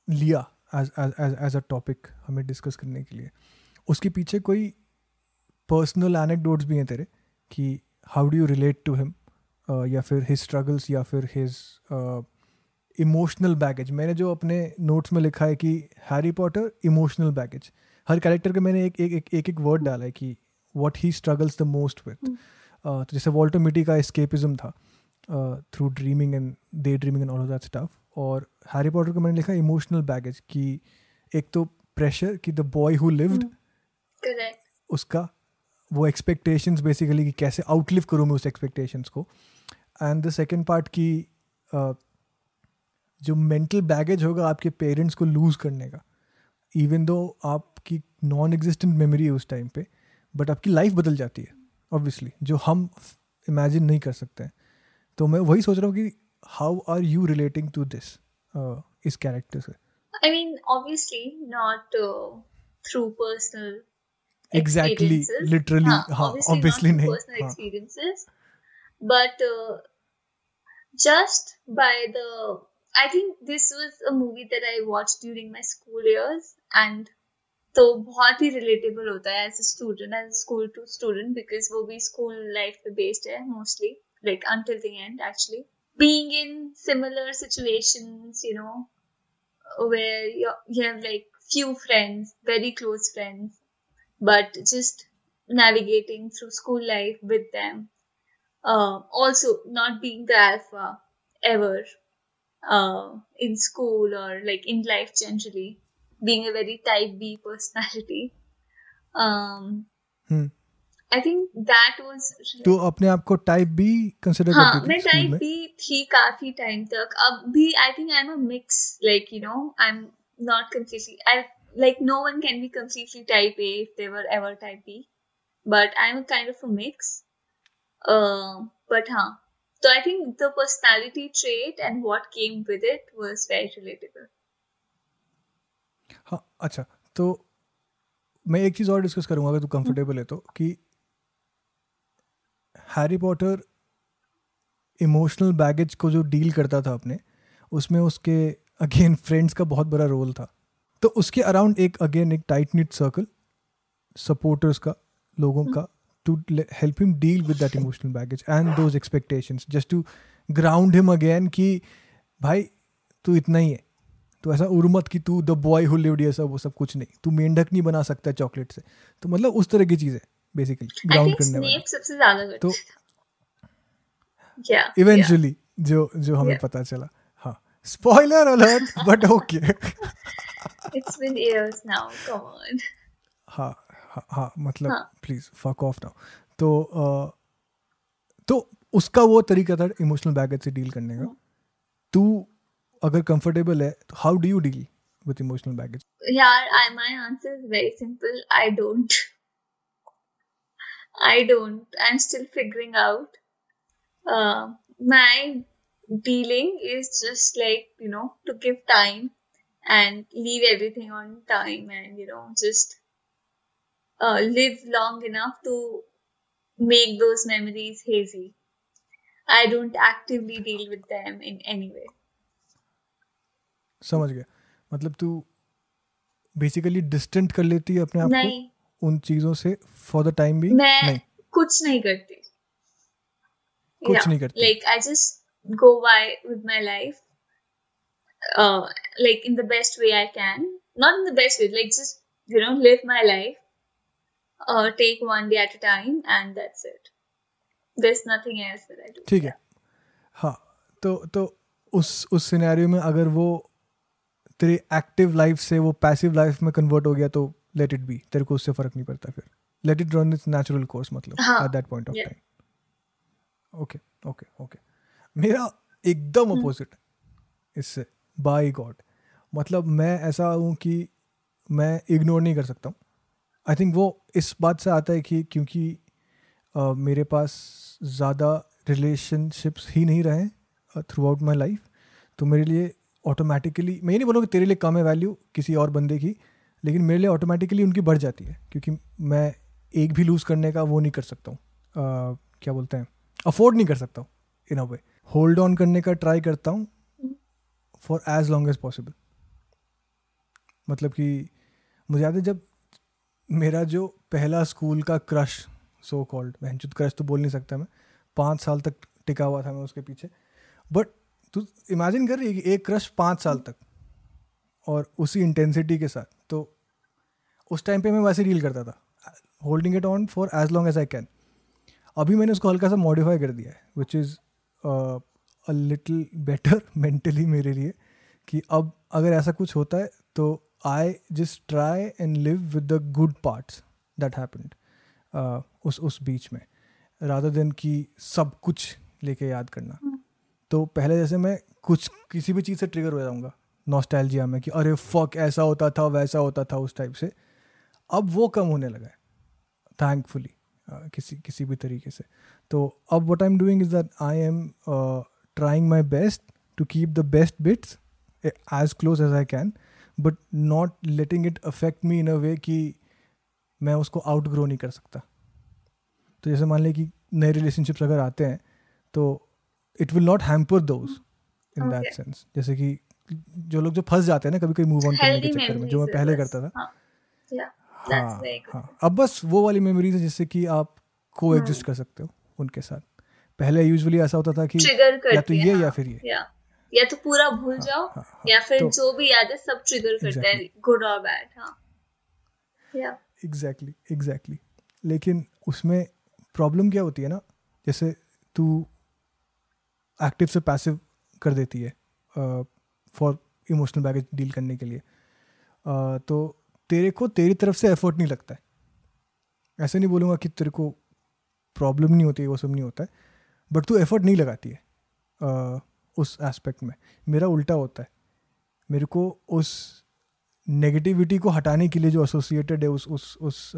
लिया एज अ टॉपिक हमें डिस्कस करने के लिए। उसके पीछे कोई पर्सनल एनेक्डोट्स भी हैं तेरे कि how do you relate to him या फिर हिज स्ट्रगल्स या फिर हिज इमोशनल बैगेज मैंने जो अपने नोट्स में लिखा है कि हैरी पॉटर इमोशनल बैगेज हर कैरेक्टर के मैंने एक एक एक एक, एक वर्ड डाला है कि what he struggles the most with तो जैसे वॉल्टर मिटी का escapism था through dreaming and day dreaming and all of that stuff और हैरी पॉटर को मैंने लिखा इमोशनल बैगेज कि एक तो प्रेशर कि द बॉय हु लिव्ड उसका वो एक्सपेक्टेशंस बेसिकली कि कैसे आउटलिव करूँ मैं उस एक्सपेक्टेशंस को। एंड द सेकेंड पार्ट की uh, जो मेंटल बैगेज होगा आपके पेरेंट्स को लूज़ करने का। इवन दो आपकी नॉन एग्जिस्टेंट मेमोरी है उस टाइम पे बट आपकी लाइफ बदल जाती है ऑब्वियसली जो हम इमेजिन नहीं कर सकते हैं। तो मैं वही सोच रहा हूँ कि How are you relating to this इस कैरेक्टर से I mean, obviously not uh, through personal exactly experiences. Literally हाँ, हाँ obviously ऑब्वियसली not through नहीं personal हाँ experiences, but uh, just by the, I think this was a movie that I watched during my school years, and तो बहुत ही relatable होता है as a student as school to student because वो भी school life पे based है mostly like until the end actually being in similar situations, you know, where you have like few friends, very close friends, but just navigating through school life with them. Uh, also, not being the alpha ever uh, in school or like in life generally, being a very type B personality. Um, hmm. I think that was तो अपने आप को type be consider हाँ करती मैं थी school type में B थी काफ़ी टाइम तक अब भी I think I am a mix like you know I am not completely I like no one can be completely type A if they were ever type B but I'm a kind of a mix uh, but हाँ so I think the personality trait and what came with it was very relatable हाँ अच्छा तो मैं एक चीज़ और discuss करूँगा अगर तू कंफर्टेबल है तो कि हैरी पॉटर इमोशनल बैगेज को जो डील करता था अपने, उसमें उसके अगेन फ्रेंड्स का बहुत बड़ा रोल था। तो उसके अराउंड एक अगेन एक टाइट निट सर्कल सपोर्टर्स का, लोगों का to help him deal with that emotional baggage and those expectations just to ground him again कि, भाई, तू इतना ही है। तो ऐसा उर्मत कि तू द बॉय हु लिव्ड ये सब, वो सब कुछ नहीं। तू मेंढक नहीं बना सकता चॉकलेट से। तो मतलब उस तरह की चीज़। है बेसिकली ग्राउंड करने वाली। सबसे ज़्यादा तो yeah yeah. इवेंचुअली जो जो हमें Yeah. पता चला हाँ spoiler alert but okay it's been years now come on हाँ हाँ मतलब. प्लीज़ फक ऑफ़ नाउ तो तो उसका वो तरीका था इमोशनल बैगेज से डील करने का। तू अगर कंफर्टेबल है तो how do you deal with emotional baggage Yeah, I, my answer is very simple. I don't. I don't. I'm still figuring out. Uh, my dealing is just like, you know, to give time and leave everything on time and, you know, just uh, live long enough to make those memories hazy. I don't actively deal with them in any way. समझ गया मतलब तू basically distant कर लेती है अपने आप नहीं को उन चीज़ों से फॉर द टाइम भी मैं नहीं। कुछ नहीं करती। कुछ नहीं करती। Like I just go by with my life like in the best way I can not in the best way like just you know live my life और take one day at a time and that's it there is nothing else that I do ठीक है। हाँ तो तो उस उस scenario में अगर वो तेरे एक्टिव लाइफ से वो पैसिव लाइफ में कन्वर्ट हो गया तो लेट इट बी तेरे को उससे फ़र्क नहीं पड़ता फिर। Let it run its natural course मतलब at that point of time okay okay okay मेरा एकदम हम्म। अपोजिट है इससे बाय गॉड मतलब मैं ऐसा हूँ कि मैं इग्नोर नहीं कर सकता हूँ। आई थिंक वो इस बात से आता है कि क्योंकि अ, मेरे पास ज़्यादा रिलेशनशिप्स ही नहीं रहे थ्रू आउट माई लाइफ तो मेरे लिए ऑटोमेटिकली मैं ये नहीं बोलूँगा कि तेरे लिए कम है वैल्यू किसी और बंदे की लेकिन मेरे लिए ऑटोमेटिकली उनकी बढ़ जाती है, क्योंकि मैं एक भी लूज़ करने का वो नहीं कर सकता हूँ। क्या बोलते हैं? अफोर्ड नहीं कर सकता हूँ in a way hold on करने का ट्राई करता हूँ for as long as possible मतलब कि मुझे याद है जब मेरा जो पहला स्कूल का क्रश सो कॉल्ड वहनचुत क्रश तो बोल नहीं सकता मैं, पाँच साल तक टिका हुआ था मैं उसके पीछे। बट तू इमेजिन कर रही है कि एक क्रश पाँच साल तक और उसी इंटेंसिटी के साथ तो उस टाइम पे मैं वैसे डील करता था holding it on for as long as I can अभी मैंने उसको हल्का सा मॉडिफाई कर दिया है which is a little better mentally मेरे लिए कि अब अगर ऐसा कुछ होता है तो I just try and live with the good parts that happened उस उस बीच में राधा देन की सब कुछ लेके याद करना। तो पहले जैसे मैं कुछ किसी भी चीज़ से ट्रिगर हो जाऊँगा नॉस्टैल्जिया में कि अरे फक ऐसा होता था वैसा होता था उस टाइप से अब वो कम होने लगा है थैंकफुली किसी किसी भी तरीके से। तो अब what I am doing is that I am trying my best to keep the best bits as close as I can but not letting it affect me in a way कि मैं उसको आउट ग्रो नहीं कर सकता। तो जैसे मान लें कि नए रिलेशनशिप्स अगर आते हैं तो it will not hamper those in that sense जैसे कि जो लोग जो फंस जाते हैं ना कभी कभी मूव ऑन करने के चक्कर में जो मैं पहले करता था। बस। हाँ, हाँ. हाँ। अब बस वो वाली मेमोरीज है जिससे कि आप को एग्जिस्ट कर सकते हो उनके साथ। पहले यूजुअली ऐसा होता था कि या तो है ये या हाँ, फिर ये। या या तो पूरा भूल जाओ हाँ, हाँ, या फिर तो- जो भी याद है सब ट्रिगर करता है गुड और बैड हाँ। या। एग्जैक्टली एग्जैक्टली लेकिन उसमें प्रॉब्लम क्या होती है ना? जैसे तू एक्टिव से पैसिव कर देती है फॉर इमोशनल बैगेज डील करने के लिए। uh, तो तेरे को तेरी तरफ़ से एफर्ट नहीं लगता है। ऐसे नहीं बोलूँगा कि तेरे को प्रॉब्लम नहीं होती वो सब नहीं होता है बट तू एफर्ट नहीं लगाती है uh, उस एस्पेक्ट में। मेरा उल्टा होता है। मेरे को उस नेगेटिविटी को हटाने के लिए जो एसोसिएटेड है उस उस उस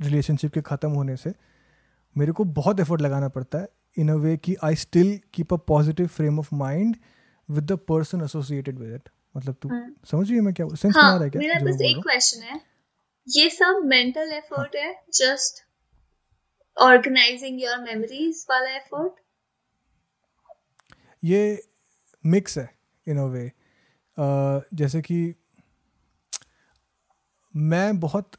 रिलेशनशिप के ख़त्म होने से मेरे को बहुत एफर्ट लगाना पड़ता है इन अ वे कि I still keep a positive frame of mind with the person associated with it मतलब तू हम्म। समझ रही है मैं क्या सेंस हाँ रहा है क्या? मेरा बस एक क्वेश्चन है। ये सब मेंटल एफर्ट है जस्ट ऑर्गेनाइजिंग योर मेमोरीज वाला एफर्ट ये मिक्स है इन अ वे जैसे कि मैं बहुत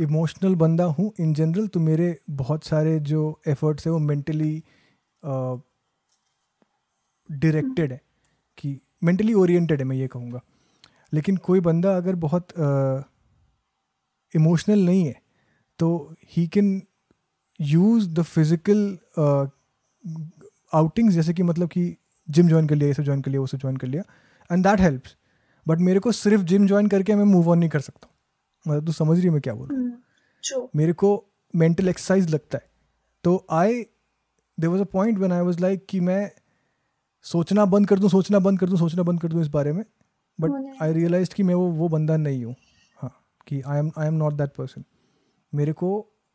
इमोशनल uh, बंदा हूँ इन जनरल तो मेरे बहुत सारे जो एफर्ट्स है वो मेंटली डायरेक्टेड uh, है कि मेंटली ओरिएंटेड है मैं ये कहूँगा। लेकिन कोई बंदा अगर बहुत इमोशनल नहीं है तो he can use the physical outings जैसे कि मतलब कि जिम ज्वाइन कर लिया ये सब ज्वाइन कर लिया वो सब ज्वाइन कर लिया एंड दैट हेल्प्स बट मेरे को सिर्फ़ जिम ज्वाइन करके मैं मूव ऑन नहीं कर सकता मतलब तू समझ रही है मैं क्या बोल रहा हूँ? मेरे को मेंटल एक्सरसाइज लगता है। तो I there was a point when I was like कि मैं सोचना बंद कर दूँ सोचना बंद कर दूँ सोचना बंद कर दूँ इस बारे में। बट आई रियलाइज़ कि मैं वो वो बंदा नहीं हूँ। हाँ कि I am I am not that person मेरे को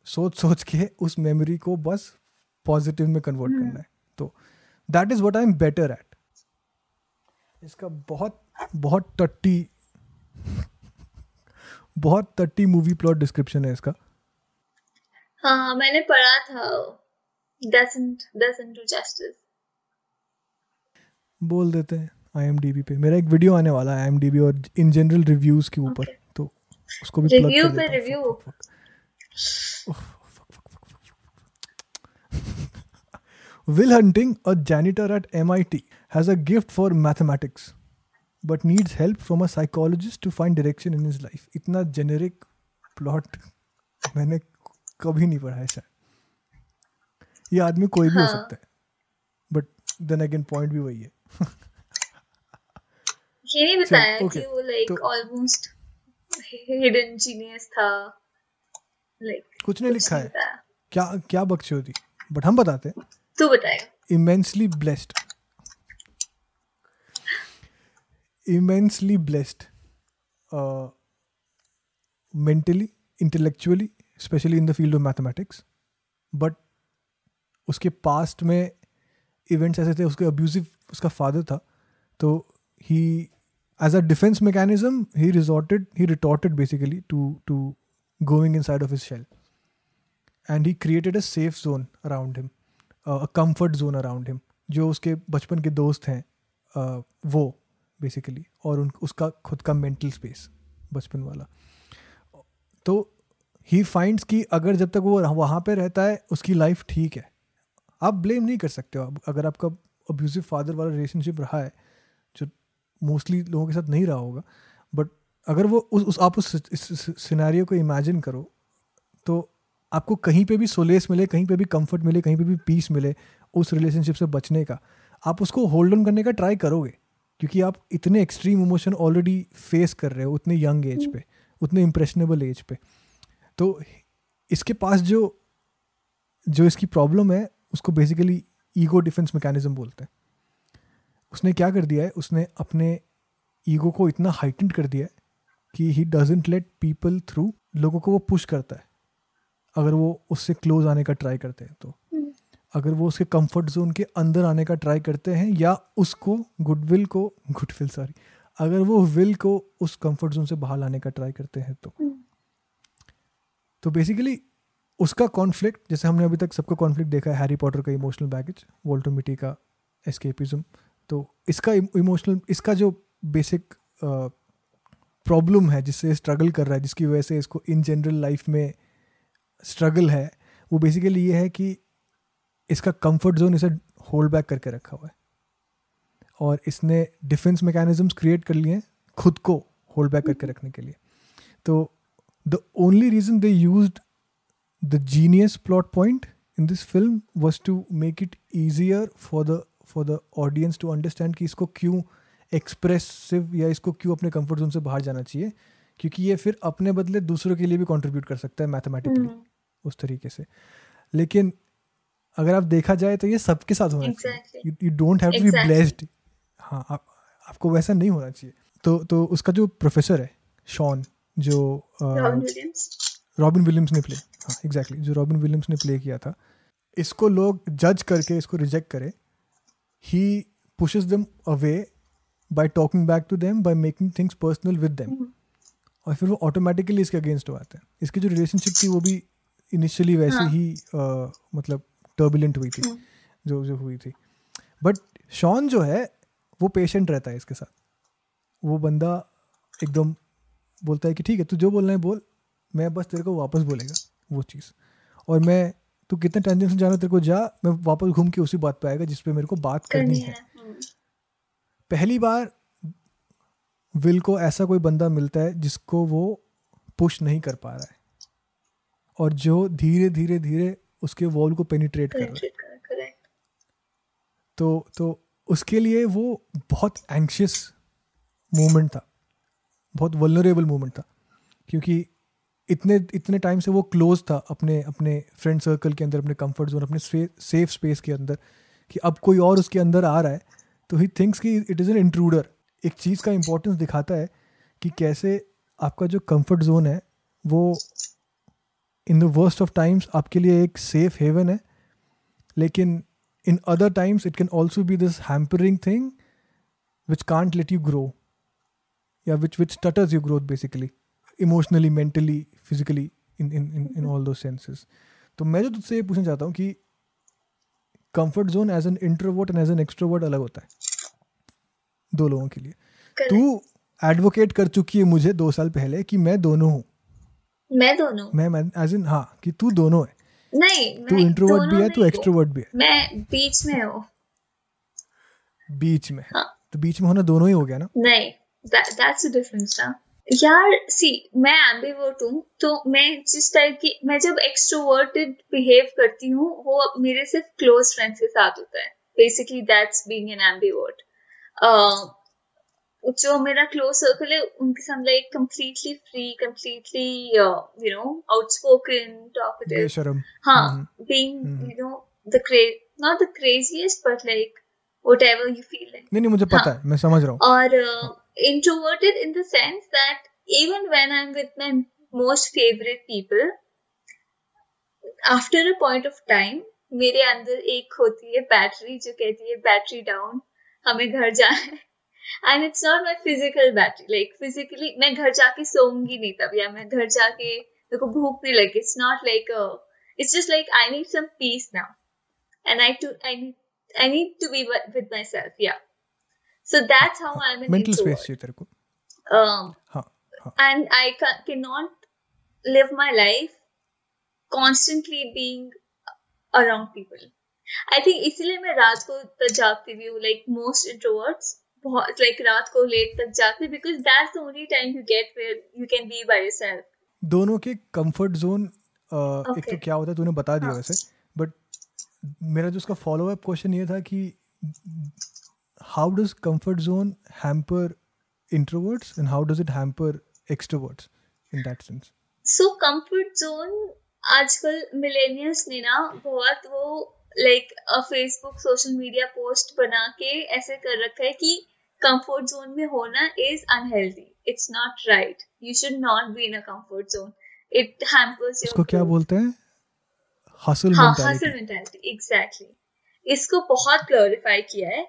सोच सोच के उस मेमोरी को बस पॉजिटिव में कन्वर्ट करना है। तो that is what I am better at इसका बहुत बहुत टट्टी बहुत टट्टी मूवी प्लॉट डिस्क्रिप्शन है इसका। हाँ मैंने पढ़ा था। Doesn't doesn't do justice. बोल देते हैं आईएमडीबी पे मेरा एक वीडियो आने वाला है आईएमडीबी और इन जनरल रिव्यूज़ के ऊपर Okay. तो उसको भी plug पे हूँ। fuck. Will Hunting, a janitor at MIT, has a gift for mathematics, but needs help from a psychologist to find direction in his life. इतना जेनेरिक प्लॉट मैंने कभी नहीं पढ़ा है शायद ये आदमी कोई भी हो हाँ। सकता है बट देन अगेन पॉइंट भी वही है कुछ नहीं लिखा है। क्या क्या बख्शी होती? बट हम बताते हैं। तू बताएगा immensely blessed immensely blessed mentally intellectually specially in the field of mathematics but उसके पास्ट में इवेंट्स ऐसे थे उसके अब्यूजिव उसका फादर था तो he as a defence mechanism he resorted he retorted basically to to going inside of his shell and he created a safe zone around him a comfort zone around him जो उसके बचपन के दोस्त हैं uh, वो basically और उन उसका खुद का मेंटल स्पेस बचपन वाला। तो ही फाइंड्स कि अगर जब तक वो वहाँ पे रहता है उसकी लाइफ ठीक है। आप ब्लेम नहीं कर सकते हो अगर आपका अब्यूजिव फादर वाला रिलेशनशिप रहा है जो मोस्टली लोगों के साथ नहीं रहा होगा बट अगर वो उस, उस आप उस सिनेरियो को इमेजिन करो तो आपको कहीं पे भी सोलेस मिले कहीं पे भी कंफर्ट मिले कहीं पे भी पीस मिले उस रिलेशनशिप से बचने का। आप उसको होल्ड ऑन करने का ट्राई करोगे क्योंकि आप इतने एक्सट्रीम इमोशन ऑलरेडी फेस कर रहे हो उतने यंग एज पे उतने इम्प्रेशनेबल एज पे। तो इसके पास जो जो इसकी प्रॉब्लम है उसको बेसिकली ईगो डिफेंस मैकेनिज्म बोलते हैं। उसने क्या कर दिया है? उसने अपने ईगो को इतना हाइटेंड कर दिया है कि he doesn't let people through लोगों को वो पुश करता है। अगर वो उससे क्लोज आने का ट्राई करते हैं तो। अगर वो उसके कंफर्ट जोन के अंदर आने का ट्राई करते हैं या उसको गुडविल को गुडविल सॉरी अगर वो विल को उस कंफर्ट जोन से बाहर लाने का ट्राई करते हैं तो। तो बेसिकली उसका कॉन्फ्लिक्ट जैसे हमने अभी तक सबका कॉन्फ्लिक्ट देखा है हैरी पॉटर का इमोशनल बैगेज वोल्टर मिटी का एस्केपिज्म तो इसका इमोशनल इसका जो बेसिक प्रॉब्लम है, जिससे स्ट्रगल कर रहा है, जिसकी वजह से इसको इन जनरल लाइफ में स्ट्रगल है, वो बेसिकली ये है कि इसका कंफर्ट जोन इसे होल्ड बैक करके रखा हुआ है। और इसने डिफेंस मैकेनिज्म्स क्रिएट कर लिए खुद को होल्ड बैक करके रखने के लिए। तो the only reason they used the genius plot point in this film was to make it easier for the for the audience to understand कि इसको क्यों एक्सप्रेसिव या इसको क्यों अपने कंफर्ट जोन से बाहर जाना चाहिए क्योंकि ये फिर अपने बदले दूसरों के लिए भी कंट्रीब्यूट कर सकता है मैथमेटिकली उस तरीके से। लेकिन अगर आप देखा जाए तो ये सबके साथ होना Exactly. चाहिए you don't have to be. Blessed हाँ आप, आपको वैसा नहीं होना चाहिए। तो तो उसका जो प्रोफेसर है शॉन जो रॉबिन विलियम्स ने प्ले हाँ एग्जैक्टली जो रॉबिन विलियम्स ने प्ले किया था इसको लोग जज करके इसको रिजेक्ट करे। He pushes them away by talking back to them by making things personal with them और फिर वो ऑटोमेटिकली इसके अगेंस्ट हो आते हैं। इसकी जो रिलेशनशिप थी वो भी इनिशियली वैसे हाँ। ही अ, मतलब टर्बुलेंट हुई थी हम्म। जो जो हुई थी। बट शॉन जो है वो पेशेंट रहता है इसके साथ। वो बंदा एकदम बोलता है कि ठीक है तू जो बोलना है बोल। मैं बस तेरे को वापस बोलेगा वो चीज़। और मैं तू कितने टेंशन से जाना तेरे को जा मैं वापस घूम के उसी बात पे आएगा जिस पे मेरे को बात करनी है। पहली बार विल को ऐसा कोई बंदा मिलता है जिसको वो पुश नहीं कर पा रहा है। और जो धीरे धीरे धीरे उसके वॉल को पेनिट्रेट कर रहा है. तो तो उसके लिए वो बहुत एंक्शियस मोमेंट था। बहुत वल्नरेबल मोमेंट था। क्योंकि इतने इतने टाइम से वो क्लोज था अपने अपने फ्रेंड सर्कल के अंदर, अपने कंफर्ट जोन अपने सेफ़ स्पेस के अंदर, कि अब कोई और उसके अंदर आ रहा है तो ही थिंक्स कि इट इज़ एन इंट्रूडर एक चीज़ का इंपॉर्टेंस दिखाता है कि कैसे आपका जो कंफर्ट जोन है, वो in the worst of times आपके लिए एक सेफ़ हेवन है, लेकिन in other times it can also be this hampering thing which can't let you grow या which which stutters you growth basically. Emotionally mentally physically in in in, in all those senses. तो मैं जो तुझसे ये पूछना चाहता हूँ कि comfort zone as an introvert and as an extrovert अलग होता है। दो लोगों के लिए। Correct. तू एडवोकेट कर चुकी है मुझे दो साल पहले कि मैं दोनों हूँ। मैं दोनों। मैं एज इन हाँ कि तू दोनों है। नहीं तू इंट्रोवर्ट भी है तू एक्सट्रोवर्ट भी है। मैं बीच में हूँ। बीच में हाँ। तो बीच में होना दोनों ही हो गया ना? नहीं that's the difference ना। यार सी मैं एम्बीवर्ट हूँ तो मैं जिस टाइप की मैं जब एक्सट्रोवर्टेड बिहेव करती हूँ वो मेरे सिर्फ़ क्लोज फ्रेंड्स के साथ होता है। Basically that's being an ambivert जो मेरा क्लोज सर्कल है उनके साथ like completely free completely you know outspoken talkative हाँ being hmm. you know the cra not the craziest but like whatever you feel like. नहीं नहीं मुझे पता हाँ। है मैं समझ रहा हूँ। uh, introverted in the sense that even when I'm with my most favorite people, after a point of time, मेरे अंदर एक होती है बैटरी जो कहती है बैटरी डाउन हमें घर जाना है. And it's not my physical battery like physically मैं घर जाके सोऊँगी नहीं तब या मैं घर जाके मेरे को भूख नहीं लगी। It's not like it's just like I need some peace now and I to I need be with myself या so that's how I am mental space तेरे को um, हाँ हाँ and I ca- cannot live my life constantly being around people. I think इसलिए मैं रात को तक जागती भी हूँ like most introverts बहुत like रात को लेट तक जागते because that's the only time you get where you can be by yourself. दोनों के कंफर्ट जोन एक तो क्या होता है तूने बता दिया हाँ. वैसे मेरा जो उसका फॉलो अप क्वेश्चन ये था कि how does comfort zone hamper introverts and how does it hamper extroverts in that sense So comfort zone आजकल मिलेनियल्स ने ना बहुत वो like Facebook social media post बना के ऐसे कर रखा है कि कंफर्ट जोन में होना is unhealthy it's not right you should not be in a comfort zone it hampers इसको क्या बोलते हैं? हसल हाँ हसल मेंटालिटी एग्जैक्टली इसको बहुत क्लोरिफाई किया है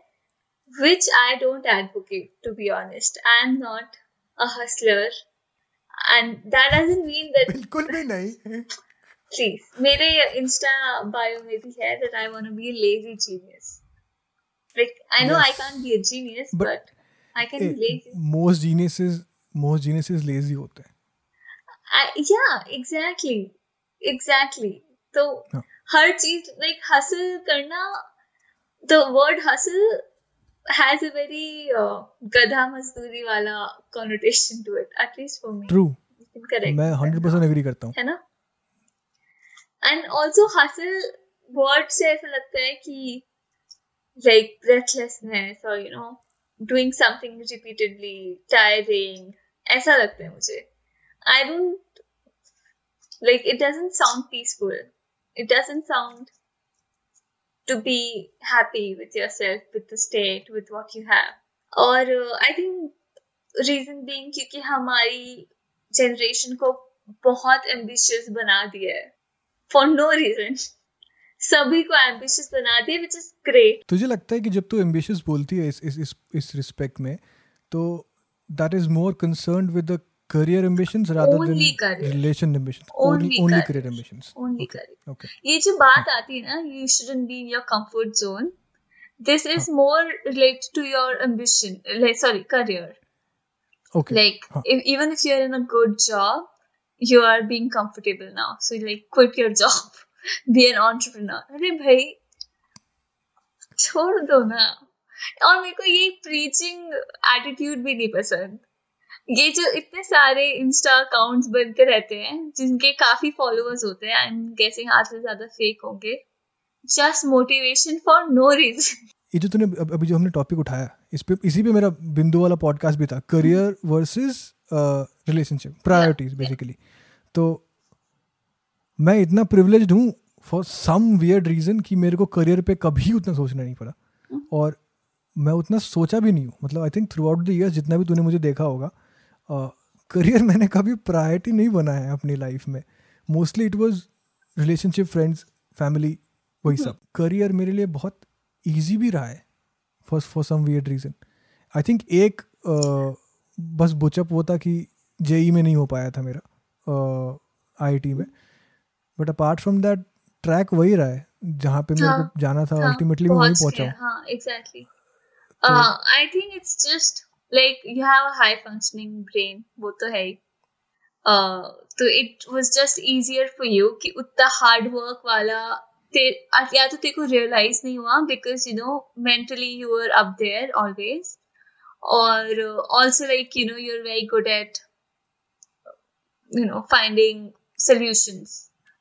which I don't advocate to be honest. I'm not a hustler and that doesn't mean that बिल्कुल भी नहीं Please, मेरे इंस्टा बायो में भी है that I want to be a lazy genius. Like I know yes. I can't be a genius, But- but, I can be lazy. Most geniuses most geniuses lazy होते हैं yeah, exactly, exactly. तो हाँ. हर चीज़ like हासिल करना, the word hustle has a very uh, गधा मजदूरी वाला connotation to it. At least for me. True correct मैं me, hundred but- percent agree करता हूँ है ना एंड ऑल्सो हसल वर्ड से ऐसा लगता है कि लाइक ब्रेथलेसनेस और you know doing something repeatedly tiring ऐसा लगता है मुझे I don't like it doesn't sound peaceful it doesn't sound to be happy with yourself, with the state, with what you have. और आई थिंक रीजन बीइंग क्योंकि हमारी generation को बहुत ambitious बना दिया है. फॉर नो रीजन सभी को एम्बिशियस बना दिया विच इज़ ग्रेट तुझे लगता है कि जब तू एम्बिशियस बोलती है इस इस इस इस रिस्पेक्ट में तो that is more concerned with the career ambitions rather Only then career. Relation ambitions Only only career. Career ambitions only correct okay ये जो बात आती है ना you shouldn't be in your comfort zone this is more related to your ambition sorry career okay like हाँ. if, even if you're in a good job you are being comfortable now. So like quit your job. Be an entrepreneur. अरे भाई छोड़ दो ना। और मेरे को ये प्रीचिंग एटीट्यूड भी नहीं पसंद। ये जो इतने सारे इंस्टा अकाउंट्स बनते रहते हैं जिनके काफ़ी फॉलोअर्स होते हैं आई एम गेसिंग आधे से ज़्यादा फेक होंगे just motivation for no reason ये जो तूने अभी जो हमने टॉपिक उठाया इस पे इसी पे मेरा बिंदु वाला पॉडकास्ट भी था career versus relationship priorities basically तो मैं इतना प्रिविलेज्ड हूँ फॉर सम वियर्ड रीजन कि मेरे को करियर पे कभी उतना सोचना नहीं पड़ा। और मैं उतना सोचा भी नहीं हूँ। मतलब I think throughout the years जितना भी तूने मुझे देखा होगा करियर मैंने कभी प्रायोरिटी नहीं बनाया है अपनी लाइफ में। Mostly it was relationship friends family वही सब। करियर मेरे लिए बहुत इजी भी रहा है for for some weird reason I think एक अ, बस बुचअप वो था कि जेई में नहीं हो पाया था मेरा आईआईटी में। But apart from that track वही रहा है जहाँ पे मेरे को जाना था अल्टीमेटली मैं वहीं पहुँच हाँ। Exactly I think it's just like you have a high functioning brain वो तो है ही। तो it was just easier for you कि उतना हार्ड वर्क वाला या तो तेरे को रियलाइज़ नहीं हुआ because you know mentally you are up there always और also like you know you are very good at you know finding solutions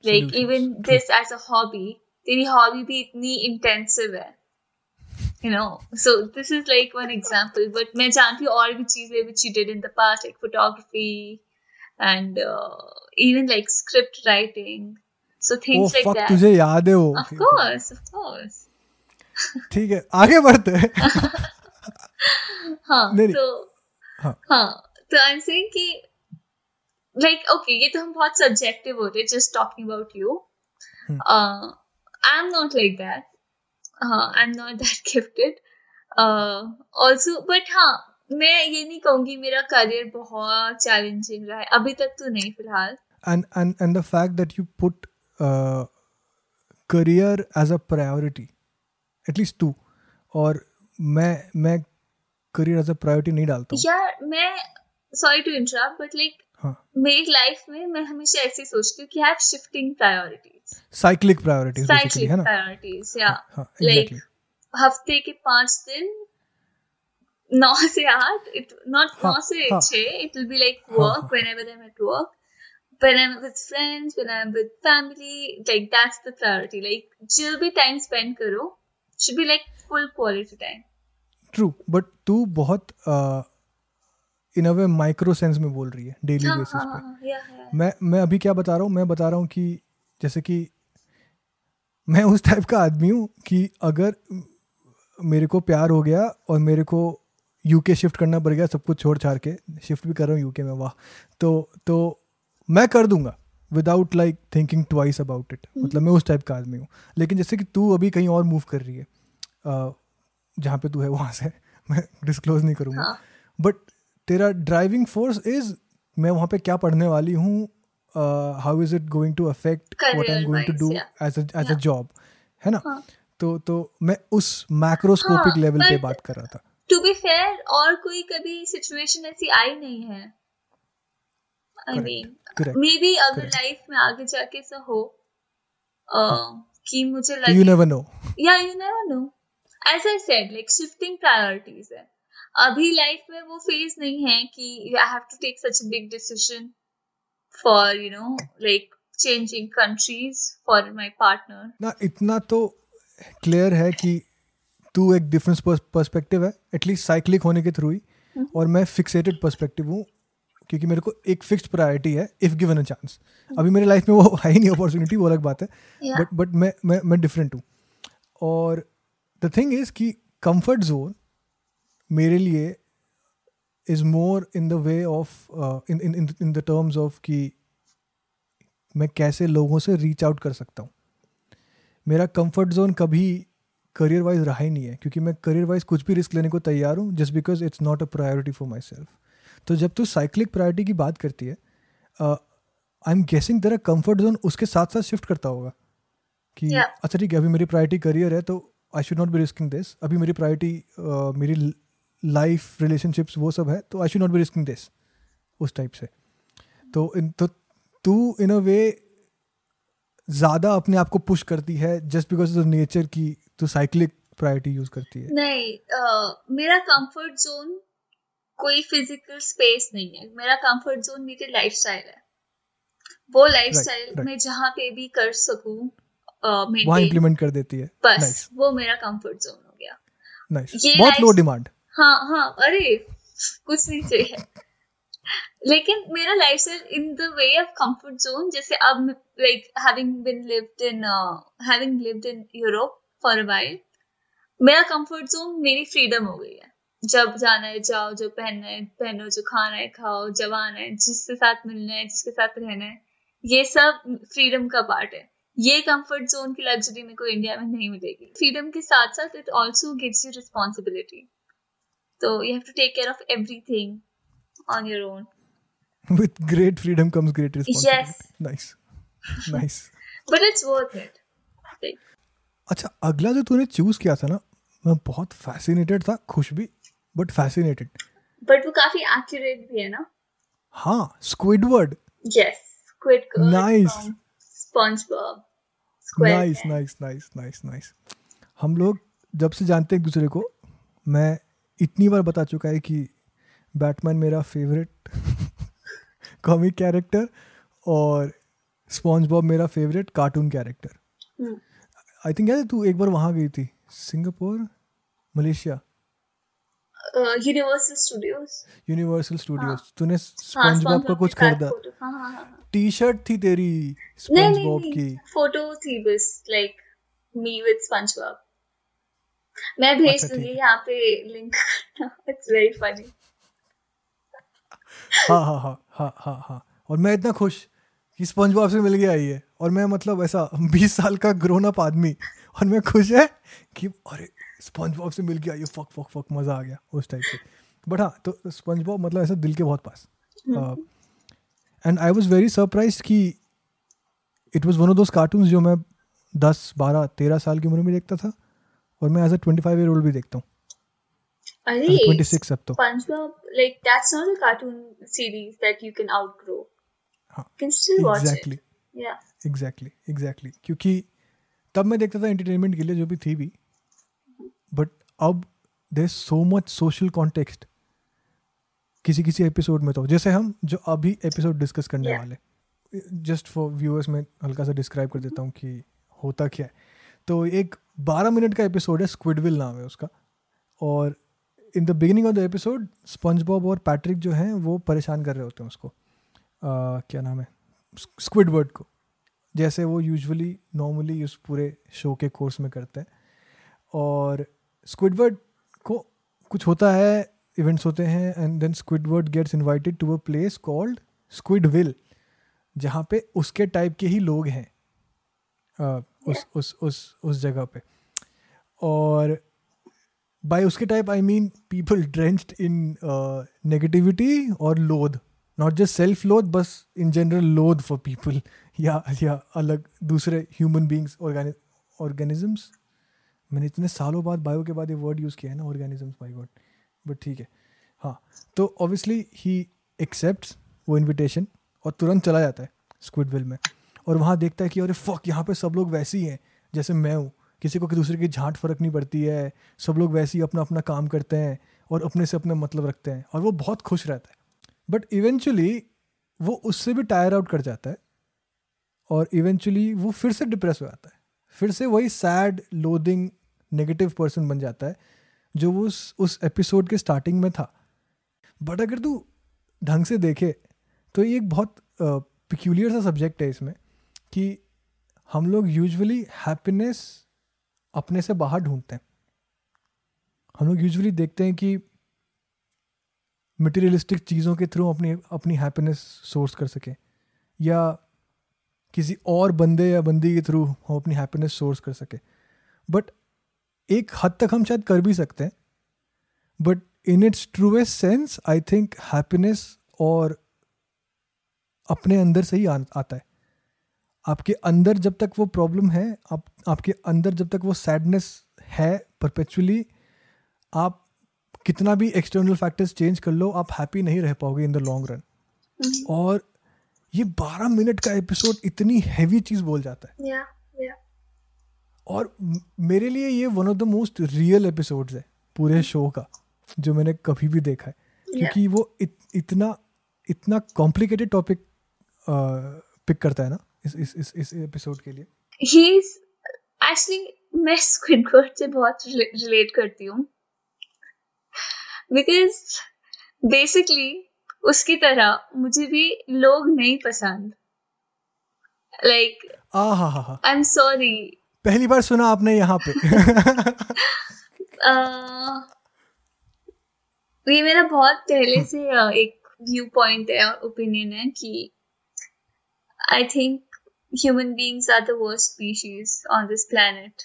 like Solutions, even true. this as a hobby तेरी hobby भी इतनी intensive है। You know so this is like one example but मैं जानती हूँ और भी चीज़ें which you did in the past like photography and uh, even like script writing so things like fuck that तुझे याद है वो of course of course ठीक है आगे बढ़ते हैं हाँ। तो हाँ। हाँ तो आई एम सेइंग कि लाइक ओके ये तो हम बहुत सब्जेक्टिव हैं just talking about you hmm. I am not like that I am not that gifted also but हाँ मैं ये नहीं कहूँगी मेरा करियर बहुत चैलेंजिंग रहा है। अभी तक तो नहीं फ़िलहाल। And and and the fact that you put uh, career as a priority at least two और मैं मैं career as a priority नहीं डालता हूँ। यार मैं sorry to interrupt but like हाँ मेरी लाइफ में मैं हमेशा ऐसे ही सोचती हूँ कि have shifting priorities cyclic priorities basically cyclic है ना प्रायोरिटीज या हाँ लाइक हफ़्ते के पाँच दिन नौ से आठ इट नॉट हाँ, नौ से हाँ। छह इट विल बी लाइक हाँ, वर्क हाँ। whenever I'm at work when I'm with friends when I'm with family like that's the priority like जो भी time spend करो should be like full quality time true but तू बहुत इन a way micro sense में बोल रही है daily हाँ बेसिस हाँ पे। हाँ yeah yeah मैं मैं अभी क्या बता रहा हूँ मैं बता रहा हूँ कि जैसे कि मैं उस टाइप का आदमी हूँ कि अगर मेरे को प्यार हो गया और मेरे को यूके शिफ्ट करना पड़ गया सब कुछ छोड़ छाड़ के शिफ्ट भी कर रहा हूँ यूके में वाह। तो तो मैं कर दूँगा without like thinking twice about it मतलब मैं उस टाइप का आदमी हूँ। लेकिन जैसे कि तू अभी कहीं और मूव कर रही है जहाँ पे तू है वहाँ से मैं डिस्क्लोज नहीं करूँगा। हाँ। बट तेरा ड्राइविंग फोर्स इज़ मैं वहाँ पे क्या पढ़ने वाली हूँ? How is it going to affect what I am going to do as as a job है ना? हाँ. तो तो मैं उस मैक्रोस्कोपिक हाँ, लेवल पे बात कर रहा था। टू बी फेयर और कोई कभी सिचुएशन ऐसी आई नहीं है। आई मीन मे बी अगर लाइफ में आगे जाके ऐसा हो uh, कि मुझे यू लगे नेवर नो या you never know as I said like shifting priorities है। अभी लाइफ में वो फ़ेज़ नहीं है कि I have to take such big decision for you know like changing countries for my partner ना इतना तो क्लियर है कि तू एक डिफरेंस पर्सपेक्टिव है एटलीस्ट साइक्लिक होने के थ्रू ही हम्म। और मैं फिक्सेटेड पर्सपेक्टिव हूँ क्योंकि मेरे को एक फिक्स्ड प्रायोरिटी है इफ़ गिवन अ चांस अभी मेरे लाइफ में वो है ही नहीं अपॉर्चुनिटी वो अलग बात है बट Yeah. बट बट मैं मैं मैं डिफरेंट हूँ और द थिंग इज़ कि कंफर्ट जोन मेरे लिए is more in the way of in in in the terms of कि मैं कैसे लोगों से रीच आउट कर सकता हूँ। मेरा कंफर्ट जोन कभी करियर वाइज रहा ही नहीं है क्योंकि मैं करियर वाइज कुछ भी रिस्क लेने को तैयार हूँ just because it's not a priority for myself तो जब तू साइक्लिक प्रायोरिटी की बात करती है आई एम गेसिंग तेरा कंफर्ट जोन उसके साथ साथ शिफ्ट करता होगा कि Yeah. अच्छा ठीक है अभी मेरी प्रायोरिटी करियर है तो I should not be risking this अभी मेरी प्रायोरिटी मेरी लाइफ रिलेशनशिप्स वो सब है तो I should not be risking this उस टाइप से। तो इन तो तू इन अ वे ज़्यादा अपने आप को पुश करती है जस्ट बिकॉज़ ऑफ़ नेचर की तू साइक्लिक प्रायोरिटी यूज़ करती है। नहीं अ, मेरा कंफर्ट जोन कोई फ़िज़िकल स्पेस नहीं है। मेरा कंफर्ट जोन मेरी लाइफस्टाइल है। वो लाइफस्टाइल right. right. मैं जहाँ पे भी कर सकूँ वहाँ मेंटेन इम्प्लीमेंट कर देती है। बस नाइस वो मेरा कंफर्ट जोन हो गया। नाइस ये बहुत लो डिमांड हाँ हाँ अरे, कुछ नहीं चाहिए। लेकिन मेरा lifestyle in the way of comfort zone जैसे अब like having been lived in having lived in Europe for a while मेरा कंफर्ट जोन मेरी फ्रीडम हो गई है। जब जाना है, जाओ, जो पहनना है, पहनो, जो खाना है, खाओ, जब आना है, जिसके साथ मिलना है, जिसके साथ रहना है, ये सब फ्रीडम का पार्ट है। ये कंफर्ट जोन की लग्जरी मेरे को इंडिया में नहीं मिलेगी। फ्रीडम के साथ साथ it also gives you responsibility So you have to take care of everything on your own. With great freedom comes great Yes. Responsibility nice nice But it's worth it. Like, अच्छा अगला जो तूने choose किया था ना मैं बहुत fascinated था खुश भी बट फैसिनेटेड but वो काफ़ी accurate भी है ना? हाँ Squidward Nice. from SpongeBob. Square nice nice nice nice nice हम लोग जब से जानते हैं एक दूसरे को मैं इतनी बार बता चुका है कि बैटमैन मेरा फेवरेट कॉमिक कैरेक्टर और स्पॉन्ज बॉब मेरा favourite cartoon character I think यार तू एक बार वहाँ गई थी Singapore Malaysia? Universal Studios Universal Studios हाँ। तूने हाँ स्पंज बॉब का कुछ खरीदा? photo, हाँ हाँ हाँ. हाँ। टी शर्ट थी तेरी स्पंज बॉब की. फ़ोटो थी बस लाइक मी विद स्पंजबॉब मैं भेज अच्छा, दूँगी यहाँ पे लिंक इट्स वेरी फनी हाँ हाँ हाँ हाँ हाँ हाँ। और मैं इतना खुश कि स्पंज बॉब से मिल गया ये और मैं मतलब ऐसा बीस साल का ग्रोन अप आदमी। और मैं खुश है कि अरे स्पंज बॉब से मिल गया ये फक फक फक मज़ा आ गया उस टाइप से। बट हाँ तो स्पंज बॉब मतलब ऐसा दिल के बहुत पास। And I was very surprise कि it was one of those cartoon जो मैं दस बारह तेरह साल की उम्र में देखता था। और मैं as a twenty five year old भी देखता हूँ अरे ट्वेंटी सिक्स अब तो SpongeBob like that's not a cartoon series that you can outgrow. हाँ You can still watch exactly it. Yeah. Exactly exactly क्योंकि तब मैं देखता था एंटरटेनमेंट के लिए जो भी थी भी बट अब there so much social context किसी किसी एपिसोड में तो जैसे हम जो अभी एपिसोड डिस्कस करने Yeah. वाले जस्ट फॉर व्यूअर्स में हल्का सा डिस्क्राइब कर देता हूँ कि होता क्या है तो एक बारह मिनट का एपिसोड है स्क्विडविल नाम है उसका। और in the beginning of the episode SpongeBob और पैट्रिक जो हैं वो परेशान कर रहे होते हैं उसको। आ, क्या नाम है? स्क्विडवर्ड को। जैसे वो यूजुअली नॉर्मली उस पूरे शो के कोर्स में करते हैं। और स्क्विडवर्ड को कुछ होता है इवेंट्स होते हैं and then Squidward gets invited to a place called Squidville जहाँ पे उसके टाइप के ही लोग हैं। उस उस उस उस जगह पे। और बाय उसके type I mean people drenched in negativity और loathe not just self loathe बस in general loathe for people या या अलग दूसरे ह्यूमन बींग्स ऑर्गेनिजम्स मैंने इतने सालों बाद बायो के बाद ये वर्ड यूज़ किया है ना ऑर्गेनिजम्स बाई वर्ड बट ठीक है। हाँ तो ऑब्वियसली ही एक्सेप्ट वो इनविटेशन और तुरंत चला जाता है स्क्विडविल में। और वहाँ देखता है कि अरे फक यहाँ पे सब लोग वैसे ही हैं, जैसे मैं हूँ। किसी को दूसरे की झांट फ़र्क नहीं पड़ती है, सब लोग वैसे ही अपना अपना काम करते हैं और अपने से अपना मतलब रखते हैं और वो बहुत खुश रहता है। बट इवेंचुअली वो उससे भी टायर आउट कर जाता है और इवेंचुअली वो फिर से डिप्रेस हो जाता है। फिर से वही सैड लोदिंग नेगेटिव पर्सन बन जाता है, जो वो उस उस एपिसोड के स्टार्टिंग में था। बट अगर तू ढंग से देखे तो ये एक बहुत पिक्यूलियर सा सब्जेक्ट है इसमें। कि हम लोग यूजुअली हैप्पीनेस अपने से बाहर ढूंढते हैं। हम लोग यूजुअली देखते हैं कि मटेरियलिस्टिक चीज़ों के थ्रू अपनी अपनी हैप्पीनेस सोर्स कर सकें। या किसी और बंदे या बंदी के थ्रू हम अपनी हैप्पीनेस सोर्स कर सकें। बट एक हद तक हम शायद कर भी सकते हैं। But in its truest sense I think happiness और अपने अंदर से ही आ, आता है। आपके अंदर जब तक वो प्रॉब्लम है आप आपके अंदर जब तक वो सैडनेस है परपेचुअली आप कितना भी एक्सटर्नल फैक्टर्स चेंज कर लो आप हैप्पी नहीं रह पाओगे इन द लॉन्ग रन और ये 12 मिनट का एपिसोड इतनी हैवी चीज़ बोल जाता है। Yeah, yeah. और मेरे लिए ये one of the most real episodes है पूरे शो का जो मैंने कभी भी देखा है। क्योंकि वो इत, इतना इतना कॉम्प्लिकेटेड टॉपिक पिक करता है ना। इस इस इस इस एपिसोड के लिए? He's actually मैं स्क्विडवर्ड से बहुत रिलेट करती हूँ। बिकॉज़ बेसिकली उसकी तरह मुझे भी लोग नहीं पसंद। लाइक हा हा हा। आई एम सॉरी पहली बार सुना आपने यहाँ पे। ये मेरा बहुत पहले से uh, एक व्यू पॉइंट है और ओपिनियन है कि I think Human beings are the worst species on this planet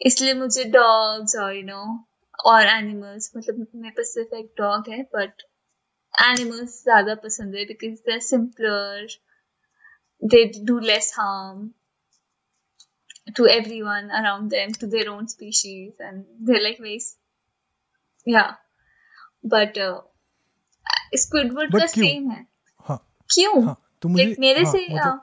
इसलिए मुझे डॉग्स और यू नो और एनिमल्स मतलब मेरे पास सिर्फ एक डॉग है बट एनिमल्स ज्यादा पसंद है because they are simpler they do less harm to everyone around them, to their own species, and they're like very, yeah. But uh, Squidward But का क्यों? सेम है हाँ क्यों हाँ तो मुझे Like, मेरे हाँ, से मतलब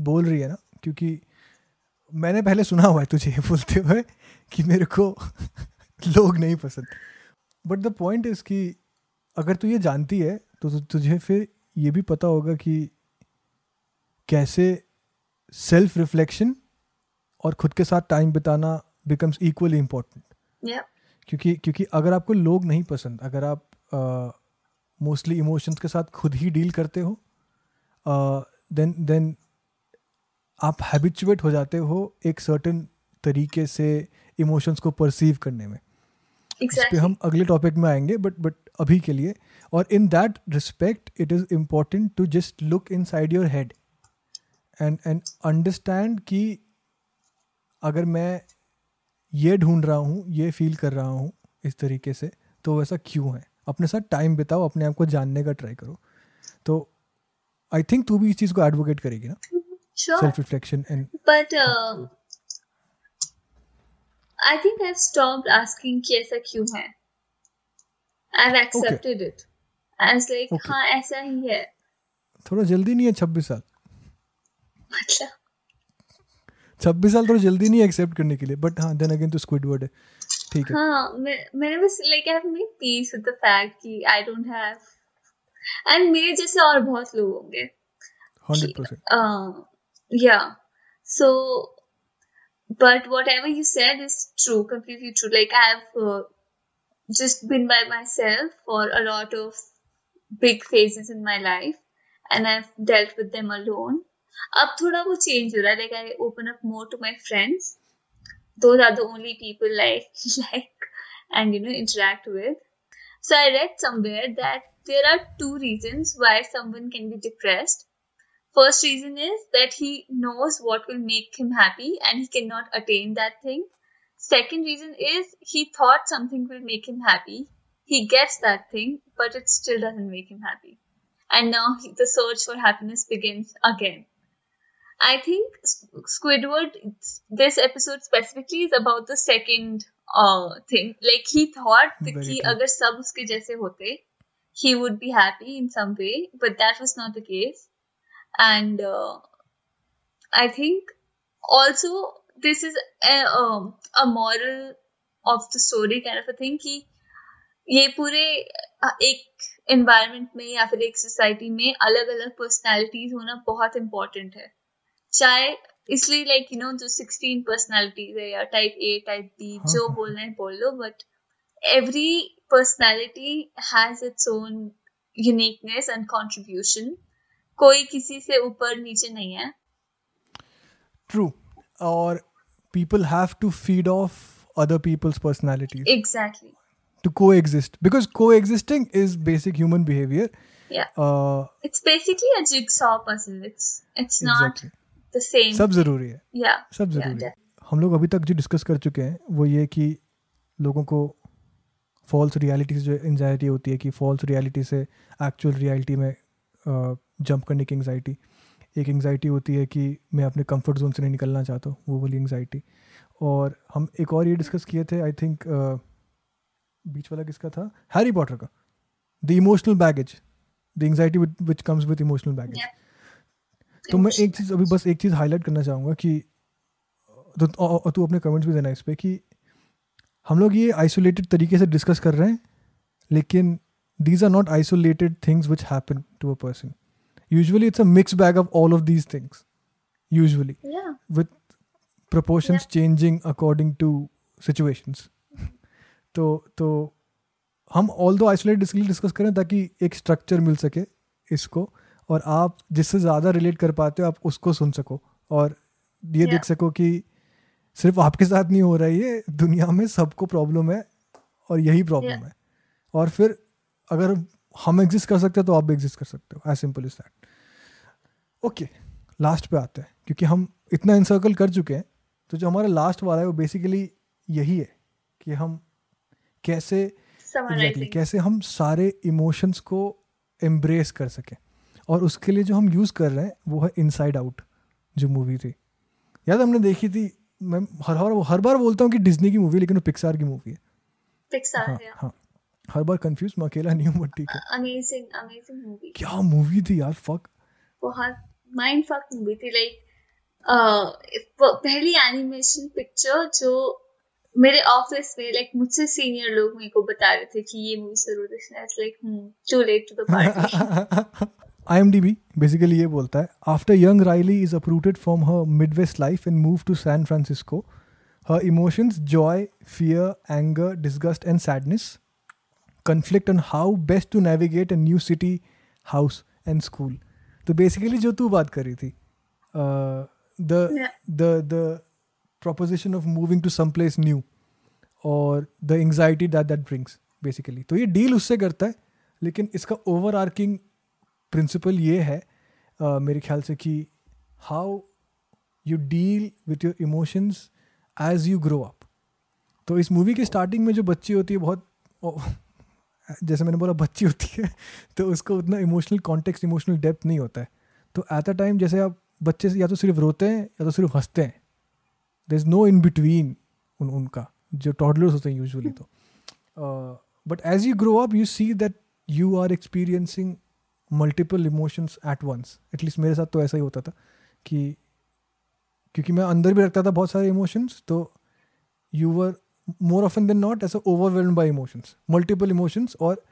बोल रही है ना क्योंकि मैंने पहले सुना हुआ है तुझे ये बोलते हुए कि मेरे को लोग नहीं पसंद। बट द पॉइंट इज़ कि अगर तू ये जानती है तो तुझे फिर ये भी पता होगा कि कैसे सेल्फ रिफ्लेक्शन और खुद के साथ टाइम बिताना बिकम्स इक्वली इम्पोर्टेंट क्योंकि क्योंकि अगर आपको लोग नहीं पसंद अगर आप मोस्टली uh, इमोशंस के साथ खुद ही डील करते हो देन देन आप हैबिचुएट हो जाते हो एक सर्टन तरीके से इमोशंस को परसीव करने में। exactly. इस पे exactly. हम अगले टॉपिक में आएँगे बट बट अभी के लिए। और in that respect it is important to just look inside your head and and understand कि अगर मैं ये ढूंढ रहा हूँ ये फील कर रहा हूँ इस तरीके से तो वैसा क्यों है? अपने साथ टाइम बिताओ अपने आप को जानने का ट्राई करो। तो आई थिंक तू भी इस चीज़ को एडवोकेट करेगी ना? Sure reflection and But uh, I think I've stopped asking कि ऐसा क्यों है. I've accepted okay. it. As like Okay. हाँ ऐसा ही है. थोड़ा जल्दी नहीं है छब्बीस साल मतलब छब्बीस साल थोड़ा जल्दी नहीं एक्सेप्ट करने के लिए बट हाँ देन अगेन तो स्क्विडवर्ड है ठीक है हाँ मैं मैंने बस like I've made peace with the fact कि I don't have and मेरे जैसे और बहुत लोग होंगे. Hundred percent Uh, yeah. So, but whatever you said is true, completely true. Like I've uh, just been by myself for a lot of big phases in my life, and I've dealt with them alone. अब थोड़ा वो change हो रहा है. Like I open up more to my friends. Those are the only people I like and you know interact with. So I read somewhere that there are two reasons why someone can be depressed. First reason is that he knows what will make him happy and he cannot attain that thing. Second reason is he thought something will make him happy. He gets that thing, but it still doesn't make him happy. And now he, the search for happiness begins again. I think Squidward, this episode specifically, is about the second uh, thing. Like he thought that ki agar sab uske jaise hote, he would be happy in some way, but that was not the case and uh, I think also this is a, um, a moral of the story kind of a thing कि ये पूरे अ, एक environment में या फिर एक society में अलग अलग personalities होना बहुत important है चाहे इसलिए like you know जो 16 personalities है या type A type B हाँ, जो हाँ, बोलना है बोल लो but every personality has its own uniqueness and contribution कोई किसी से ऊपर नीचे नहीं है ट्रू और people have to feed off other people's personalities exactly to coexist because coexisting is basic human behavior yeah uh, it's basically a jigsaw puzzle it's it's exactly. not the same सब ज़रूरी है yeah सब yeah, ज़रूरी है that- हम लोग अभी तक जो डिस्कस कर चुके हैं वो ये कि लोगों को फॉल्स रियलिटी जो एंजाइटी होती है कि फॉल्स रियलिटी से एक्चुअल रियलिटी में जंप करने की एंगजाइटी एक एंगजाइटी होती है कि मैं अपने कंफर्ट जोन से नहीं निकलना चाहता हूँ वो वाली एंगजाइटी और हम एक और ये डिस्कस किए थे आई थिंक बीच वाला किसका था? हैरी पॉटर का। The emotional baggage the anxiety which comes with emotional baggage तो मैं एक चीज़ अभी बस एक चीज़ हाईलाइट करना चाहूँगा कि तो तू अपने कमेंट्स भी देना इस पर कि हम लोग ये आइसोलेटेड तरीके से डिस्कस कर रहे हैं लेकिन these are not isolated things which happen to a person usually it's a mix bag of all of these things usually yeah with proportions yeah. changing according to situations तो तो हम all दो isolate इसलिए discuss करें ताकि एक structure मिल सके इसको और आप जिससे ज़्यादा रिलेट कर पाते हो आप उसको सुन सको और ये Yeah. देख सको कि सिर्फ़ आपके साथ नहीं हो रहा है ये दुनिया में सबको प्रॉब्लम है और यही प्रॉब्लम Yeah. है और फिर अगर हम एग्जिस्ट कर सकते हैं तो आप भी एग्जिस्ट कर सकते हो as simple is that okay last पे आते हैं क्योंकि हम इतना इंसर्कल कर चुके हैं तो जो हमारा लास्ट वाला है वो बेसिकली यही है कि हम कैसे summarizing. कैसे हम सारे इमोशंस को एम्ब्रेस कर सकें। और उसके लिए जो हम यूज़ कर रहे हैं वो है इनसाइड आउट जो मूवी थी। याद हमने देखी थी मैं हर हर हर बार बोलता हूँ कि डिज्नी की मूवी लेकिन वो पिक्सार की मूवी है। पिक्सार हाँ है हाँ। हर बार कंफ्यूज मैं अकेला नहीं हूँ बट ठीक है। अमेजिंग अमेजिंग मूवी क्या मूवी थी यार? फक बहुत माइंड फक मूवी थी लाइक पहली एनिमेशन पिक्चर जो मेरे ऑफ़िस में लाइक मुझसे सीनियर लोग मेरे को बता रहे थे कि ये मूवी ज़रूर देखना है। Like too late to the party IMDb basically ये बोलता है after young Riley is uprooted from her Midwest life and move to San Francisco her emotions joy fear anger disgust and sadness conflict on how best to navigate a new city house and school. तो basically जो तू बात कर रही थी the the the proposition of moving to some place new और the anxiety that that brings basically तो ये डील उससे करता है लेकिन इसका ओवर आर्किंग प्रिंसिपल ये है uh, मेरे ख्याल से कि how you deal with your emotions as you grow up तो इस मूवी के स्टार्टिंग में जो बच्ची होती है बहुत जैसे मैंने बोला बच्ची होती है तो उसको उतना इमोशनल कॉन्टेक्स्ट इमोशनल डेप्थ नहीं होता है। तो एट अ टाइम जैसे आप बच्चे या तो सिर्फ़ रोते हैं, या तो सिर्फ़ हँसते हैं। There is no in between उन, उनका, जो टॉडलर्स होते हैं यूजली तो। But as you grow up you see that you are experiencing multiple emotions at once at least मेरे साथ तो ऐसा ही होता था कि, क्योंकि मैं अंदर भी रखता था बहुत सारे इमोशंस तो you were more often than not ऐसा overwhelm by emotions multiple emotions और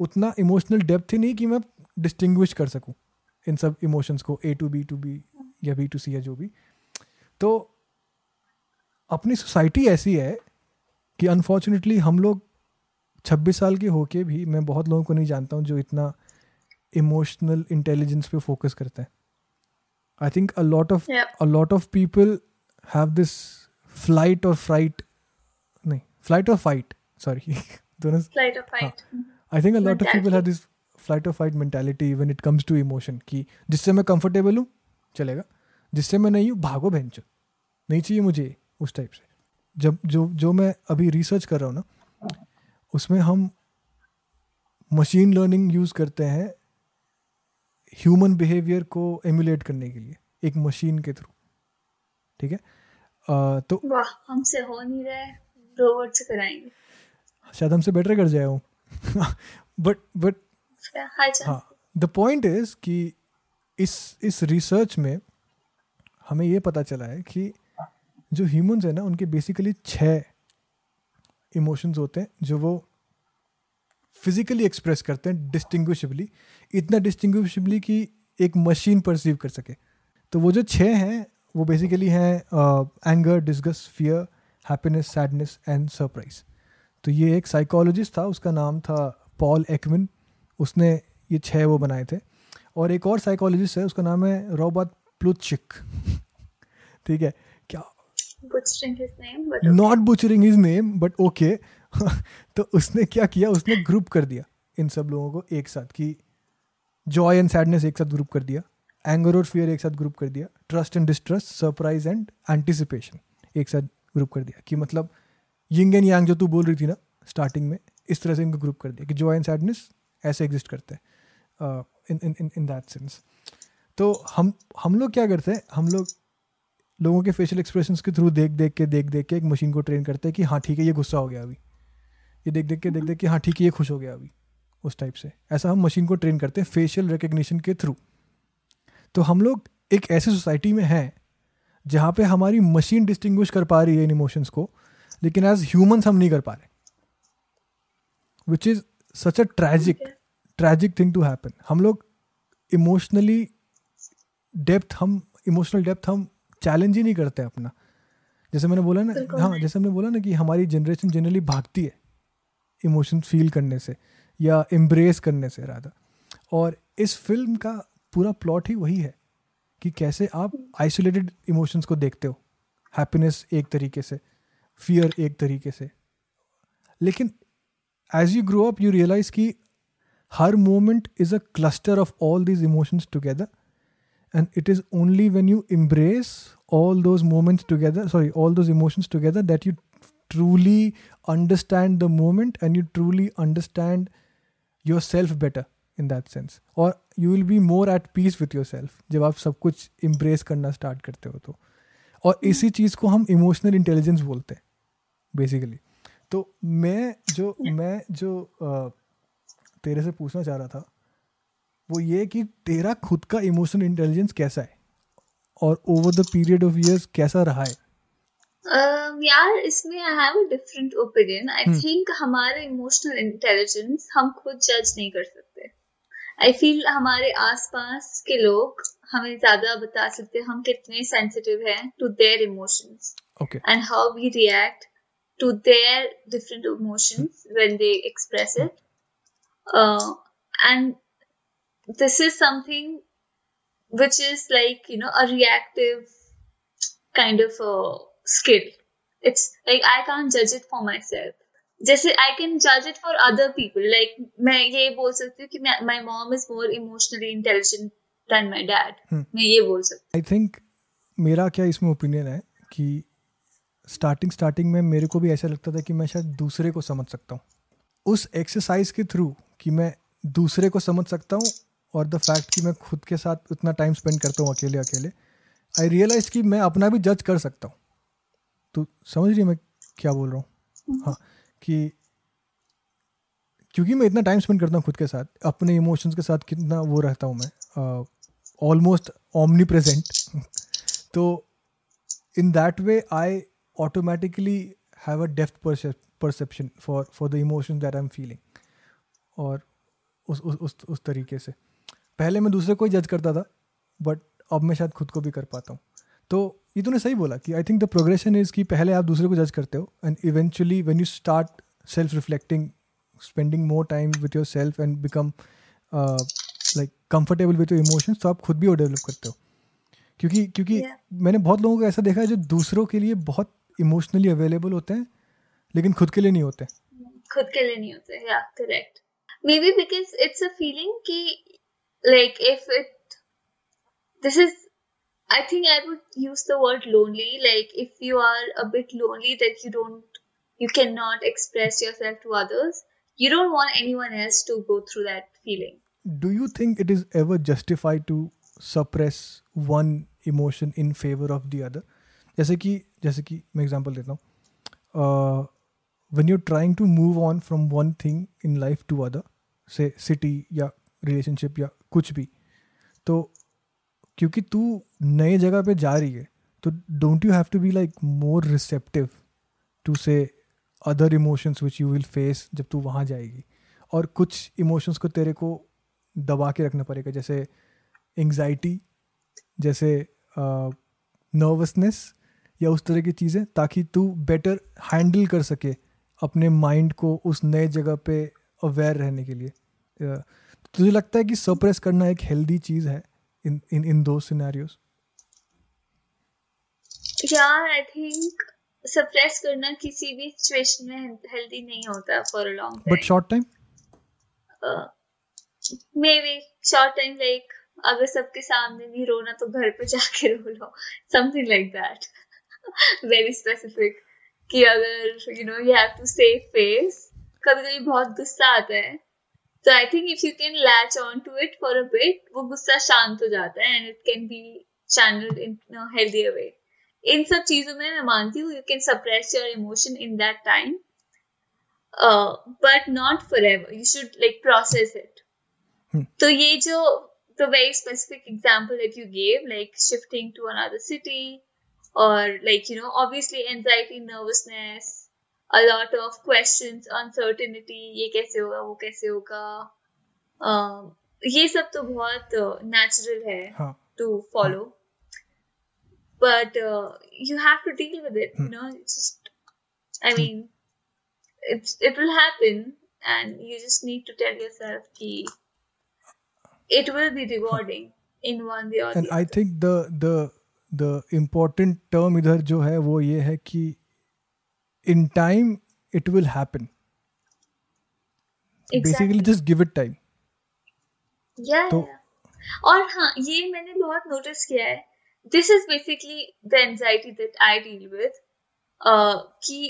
उतना इमोशनल डेप्थ ही नहीं कि मैं डिस्टिंग्विश कर सकूँ इन सब इमोशंस को A to B to B या बी टू सी या जो भी। तो अपनी सोसाइटी ऐसी है कि अनफॉर्चुनेटली हम लोग 26 साल के होके भी मैं बहुत लोगों को नहीं जानता हूँ जो इतना इमोशनल इंटेलिजेंस पे फोकस करते हैं। I think a lot of a lot of people have this flight और फ्राइट फ़्लाइट और फाइट सॉरी दोनों फ़्लाइट और fight I think a lot of people have this flight और fight mentality when it comes to emotion कि जिससे मैं comfortable हूँ चलेगा जिससे मैं नहीं हूँ भागो बहन नहीं चाहिए मुझे उस टाइप से जब जो जो मैं अभी रिसर्च कर रहा हूँ ना उसमें हम मशीन लर्निंग यूज़ करते हैं ह्यूमन बिहेवियर को एमुलेट करने के लिए एक मशीन के थ्रू ठीक है आ, तो हमसे हो नहीं रहा है रोबोट से कराएँगे। शायद हमसे बेटर कर जाए हूँ बट बट हाँ द पॉइंट इज़ कि इस इस रिसर्च में हमें ये पता चला है कि जो ह्यूमंस है ना उनके बेसिकली छः इमोशंस होते हैं जो वो फिजिकली एक्सप्रेस करते हैं डिस्टिंग्विशबली इतना डिस्टिंग्विशबली कि एक मशीन परसीव कर सके। तो वो जो छः हैं वो बेसिकली हैं anger disgust fear happiness sadness and surprise तो ये एक साइकोलॉजिस्ट था उसका नाम था पॉल एक्विन उसने ये छः वो बनाए थे। और एक और साइकोलॉजिस्ट है उसका नाम है रॉबर्ट प्लुचिक ठीक है? क्या? Not butchering his name but okay तो उसने क्या किया? उसने ग्रुप कर दिया इन सब लोगों को एक साथ कि जॉय एंड सैडनेस एक साथ ग्रुप कर दिया एंगर और फियर एक साथ ग्रुप कर दिया trust and distrust surprise and anticipation एक साथ ग्रुप कर दिया कि मतलब यिंग एंड यांग जो तू बोल रही थी ना स्टार्टिंग में, इस तरह से इनको ग्रुप कर दिया कि जॉय एंड सैडनेस ऐसे एग्जिस्ट करते हैं in in in in that sense तो हम हम लोग क्या करते हैं? हम लोग लोगों के फेशियल एक्सप्रेशन के थ्रू देख देख के, देख देख के एक मशीन को ट्रेन करते हैं कि हाँ ठीक है, ये गुस्सा हो गया अभी। ये देख देख के, देख देख के हाँ ठीक है, ये खुश हो गया अभी, उस टाइप से। ऐसा हम मशीन को ट्रेन करते हैं फेशियल रिकग्निशन के थ्रू तो हम लोग एक ऐसी सोसाइटी में हैं जहाँ पे हमारी मशीन डिस्टिंग्विश कर पा रही है इन इमोशंस को लेकिन एज ह्यूमंस हम नहीं कर पा रहे। Which is such a tragic tragic thing to happen हम लोग इमोशनली डेप्थ हम इमोशनल डेप्थ हम चैलेंज ही नहीं करते अपना। जैसे मैंने बोला ना हाँ जैसे हमने बोला ना कि हमारी जनरेशन जनरली भागती है इमोशन फील करने से या एम्ब्रेस करने से राधा और इस फ़िल्म का पूरा प्लॉट ही वही है। कि कैसे आप आइसोलेटेड इमोशंस को देखते हो। हैप्पीनेस एक तरीके से फियर एक तरीके से। लेकिन as you grow up you realise कि हर moment is a cluster of all these emotions together and it is only when you embrace all those moments together sorry all those emotions together that you truly understand the moment and you truly understand yourself better in that sense और you will be more at peace with yourself जब आप सब कुछ impress करना start करते हो तो। और इसी चीज़ को हम इमोशनल इंटेलिजेंस बोलते हैं बेसिकली तो मैं जो मैं जो आ, तेरे से पूछना चाह रहा था वो ये कि तेरा खुद का इमोशनल इंटेलिजेंस कैसा है? और over the period of years कैसा रहा है? Um, यार इसमें I have a different opinion I think हमारे इमोशनल इंटेलिजेंस हम खुद जज नहीं कर सकते। आई फील हमारे आसपास के लोग हमें ज्यादा बता सकते हैं हम कितने सेंसिटिव हैं to their emotions and how we react to their different emotions when they express it and this is something which is like you know a reactive kind of a skill it's like i can't judge it for myself जैसे I can जज it for other people like मैं ये बोल सकती हूँ कि my mom is more emotionally intelligent than my dad मैं ये बोल सकती आई थिंक मेरा क्या इसमें ओपिनियन है कि स्टार्टिंग स्टार्टिंग में मेरे को भी ऐसा लगता था कि मैं शायद दूसरे को समझ सकता हूँ। उस एक्सरसाइज के थ्रू कि मैं दूसरे को समझ सकता हूँ और द फैक्ट कि मैं खुद के साथ उतना टाइम स्पेंड करता हूँ अकेले अकेले आई रियलाइज़ कि मैं अपना भी जज कर सकता हूँ। तो समझ रही मैं क्या बोल रहा हूँ? हम्म। हाँ। कि क्योंकि मैं इतना टाइम स्पेंड करता हूँ खुद के साथ, अपने इमोशंस के साथ कितना वो रहता हूँ मैं ऑलमोस्ट ओमनी प्रेजेंट तो in that way I automatically have a depth perception for for the emotion that I am feeling और उस उस उस उस तरीके से। पहले मैं दूसरे को ही जज करता था बट अब मैं शायद खुद को भी कर पाता हूँ। तो ये तूने सही बोला कि I think the progression is कि पहले आप दूसरे को जज करते हो and eventually when you start self reflecting spending more time with yourself and become like comfortable with your emotions तो आप खुद भी वो डेवलप करते हो। क्योंकि क्योंकि yeah. मैंने बहुत लोगों को ऐसा देखा है जो दूसरों के लिए बहुत इमोशनली अवेलेबल होते हैं लेकिन खुद के लिए नहीं होते। खुद के लिए नहीं होते या correct maybe because it's a feeling कि like if it this is I think I would use the word lonely. Like if you are a bit lonely that you don't, you cannot express yourself to others, you don't want anyone else to go through that feeling. Do you think it is ever justified to suppress one emotion in favor of the other? जैसे कि जैसे कि मैं example देता हूँ when you're trying to move on from one thing in life to other say city या relationship या कुछ भी तो क्योंकि तू नए जगह पे जा रही है तो don't you have to be like more receptive to से other emotions which you will face जब तू वहाँ जाएगी? और कुछ इमोशंस को तेरे को दबा के रखना पड़ेगा, जैसे एंग्जाइटी जैसे नर्वसनेस या उस तरह की चीज़ें, ताकि तू बेटर हैंडल कर सके अपने माइंड को उस नए जगह पे अवेयर रहने के लिए। तुझे लगता है कि सप्रेस करना एक हेल्दी चीज़ है? In in in those scenarios? Yeah i think suppress करना किसी भी सिचुएशन में हेल्दी नहीं होता for a long but short time maybe short time like अगर सबके सामने भी रोना तो घर पे जाके रो लो। Something like that very specific कि अगर you know you have to save face कभी कभी बहुत गुस्सा आता है। So I think if you can latch on to it for a bit, वो गुस्सा शांत हो जाता है and it can be channeled in a healthier way. इन सब चीजों में मैं मानती हूँ you can suppress your emotion in that time, uh, but not forever. You should like process it. Hmm. तो ये जो the very specific example that you gave, like shifting to another city, or like you know, obviously anxiety, nervousness, a lot of questions uncertainty ये कैसे होगा वो कैसे होगा uh, ये सब तो बहुत नेचुरल uh, है to follow but uh, you have to deal with it you hmm. know it's just i hmm. mean it it will happen and you just need to tell yourself ki it will be rewarding in one way or the other and i think the the the important term इधर जो है वो ये है कि in time it will happen basically just give it time तो और हाँ ये मैंने बहुत नोटिस किया है this is basically the anxiety that I deal with कि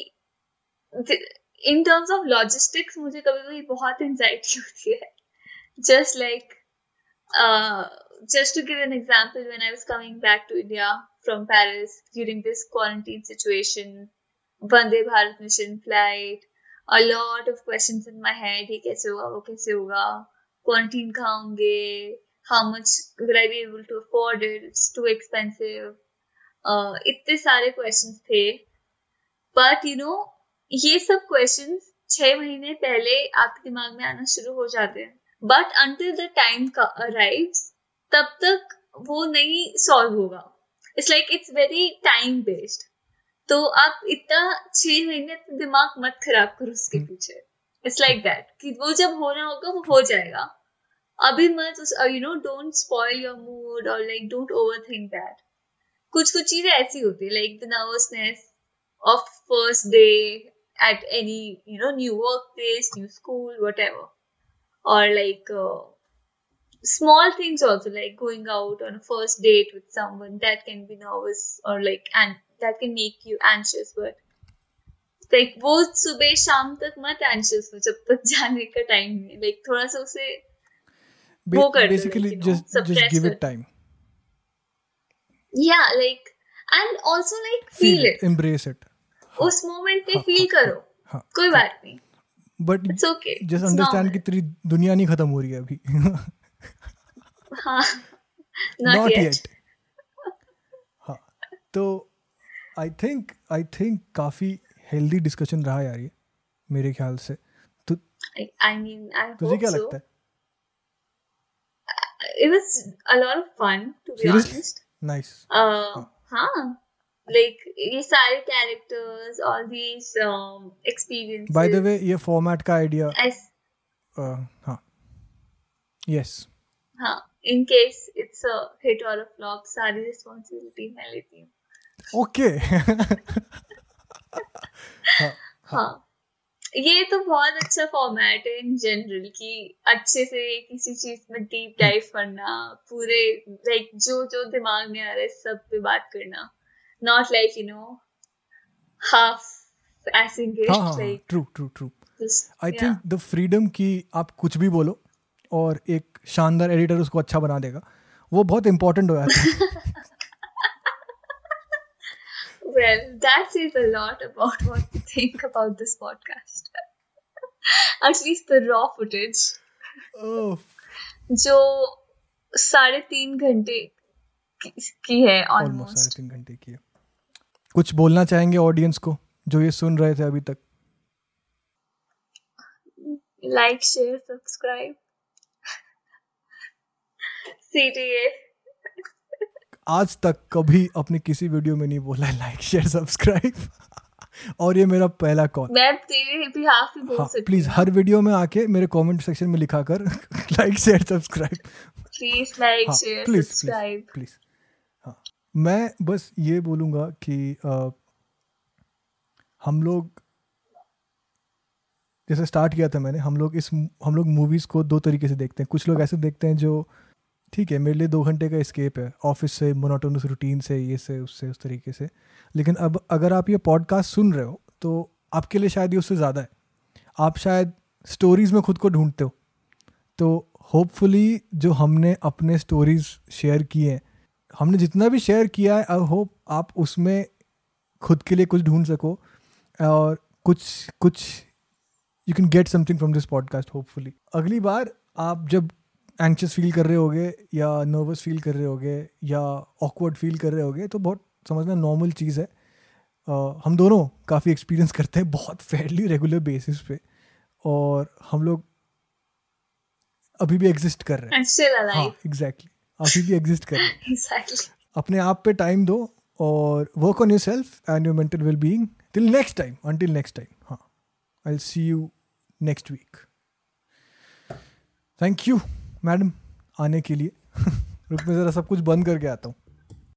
इन टर्म्स ऑफ़ लॉजिस्टिक्स मुझे कभी कभी बहुत एंजाइटी होती है just like uh, just to give an example when i was coming back to india from paris during this quarantine situation Vande Bharat mission flight a lot of question in my head ये कैसे होगा वो कैसे होगा quarantine खाऊँगे how much will able to afford it too expensive इतने सारे question थे but you know ये सब क्वेश्चन छह महीने पहले आपके दिमाग में आना शुरू हो जाते हैं but until the time arrive तब तक वो नहीं सॉल्व होगा it's like it's very time based तो आप इतना छह महीने दिमाग मत खराब करो उसके पीछे। इट्स लाइक दैट कि वो जब होना होगा वो हो जाएगा। अभी मत उस you know don't spoil your mood और like don't over think that कुछ कुछ चीज़ें ऐसी होती है like the nervousness of first day at any you know new workplace new school whatever or like uh, small things also like going out on a first date with someone that can be nervous or like and that can make you anxious but like वो सुबह शाम तक मत anxious हो जब तक जाने का टाइम है like थोड़ा सा उसे वो कर basically like, you know, just just give it time yeah like and also like feel, feel it, it embrace it उस मोमेंट पे फील करो हाँ, कोई बात नहीं but it's okay just understand कि तेरी दुनिया नहीं खत्म हो रही है अभी हाँ नॉट येट हाँ तो आई थिंक आई थिंक काफ़ी हेल्दी डिस्कशन रहा यार ये मेरे ख्याल से। तो आई मीन आई तुझे क्या लगता है? It was a lot of fun to be Seriously? honest. Nice uh हाँ। like ये सारे characters all these um experiences by the way ये फॉर्मेट का आइडिया as हाँ। यस हाँ। In case it's a hit or a flop सारी responsibility मैं लेती हूँ। ओके हाँ ये तो बहुत अच्छा फॉर्मेट है इन जनरल कि अच्छे से किसी चीज़ में डीप डाइव करना पूरे लाइक जो जो दिमाग में आ रहा है सब पे बात करना। Not like you know half हाँ हाँ true true true I. Think the freedom की आप कुछ भी बोलो और एक शानदार एडिटर उसको अच्छा बना देगा वो बहुत इंपॉर्टेंट हो जाता है Well, that says a lot about what we think about this podcast. At least the raw footage, ओह, जो साढ़े तीन घंटे की की है ऑलमोस्ट साढ़े तीन घंटे की है कुछ बोलना चाहेंगे ऑडियंस को जो ये सुन रहे थे अभी तक like, share, subscribe. CTA. आज तक कभी अपने किसी वीडियो में नहीं बोला लाइक शेयर सब्सक्राइब और ये मेरा पहला कॉल मैं तेरे बिहाफ भी बोल हाँ सकती प्लीज़ हर वीडियो में आके मेरे कमेंट सेक्शन में लिखा कर like share subscribe please like share subscribe please हाँ मैं बस ये बोलूँगा कि अ, हम लोग जैसे स्टार्ट किया था मैंने हम लोग इस हम लोग मूवीज़ को दो तरीके से देखते हैं। कुछ लोग ऐसे देखते हैं जो ठीक है, मेरे लिए दो घंटे का स्केप है ऑफ़िस से मोनोटोनस रूटीन से, ये से, उससे, उस तरीके से। लेकिन अब अगर आप ये पॉडकास्ट सुन रहे हो तो आपके लिए शायद ये उससे ज़्यादा है। आप शायद स्टोरीज में खुद को ढूंढते हो। तो होपफुली जो हमने अपने स्टोरीज शेयर किए हैं, हमने जितना भी शेयर किया है आई होप आप उसमें खुद के लिए कुछ ढूंढ सको, और कुछ कुछ you can get something from this podcast hopefully अगली बार आप जब एंक्शस फील कर रहे होगे या नर्वस फील कर रहे होगे या ऑकवर्ड फील कर रहे होगे तो बहुत समझना नॉर्मल चीज़ है। अ, हम दोनों काफ़ी एक्सपीरियंस करते हैं बहुत फेयरली रेगुलर बेसिस पे और हम लोग अभी भी एग्जिस्ट कर रहे हैं। हाँ. एग्जैक्टली अभी भी एग्जिस्ट कर रहे हैं। Exactly. अपने आप पे टाइम दो और work on yourself and your mental well being till next time until next time हाँ I see you next week thank you madam आने के लिए। रुक मैं ज़रा सब कुछ बंद करके आता हूँ।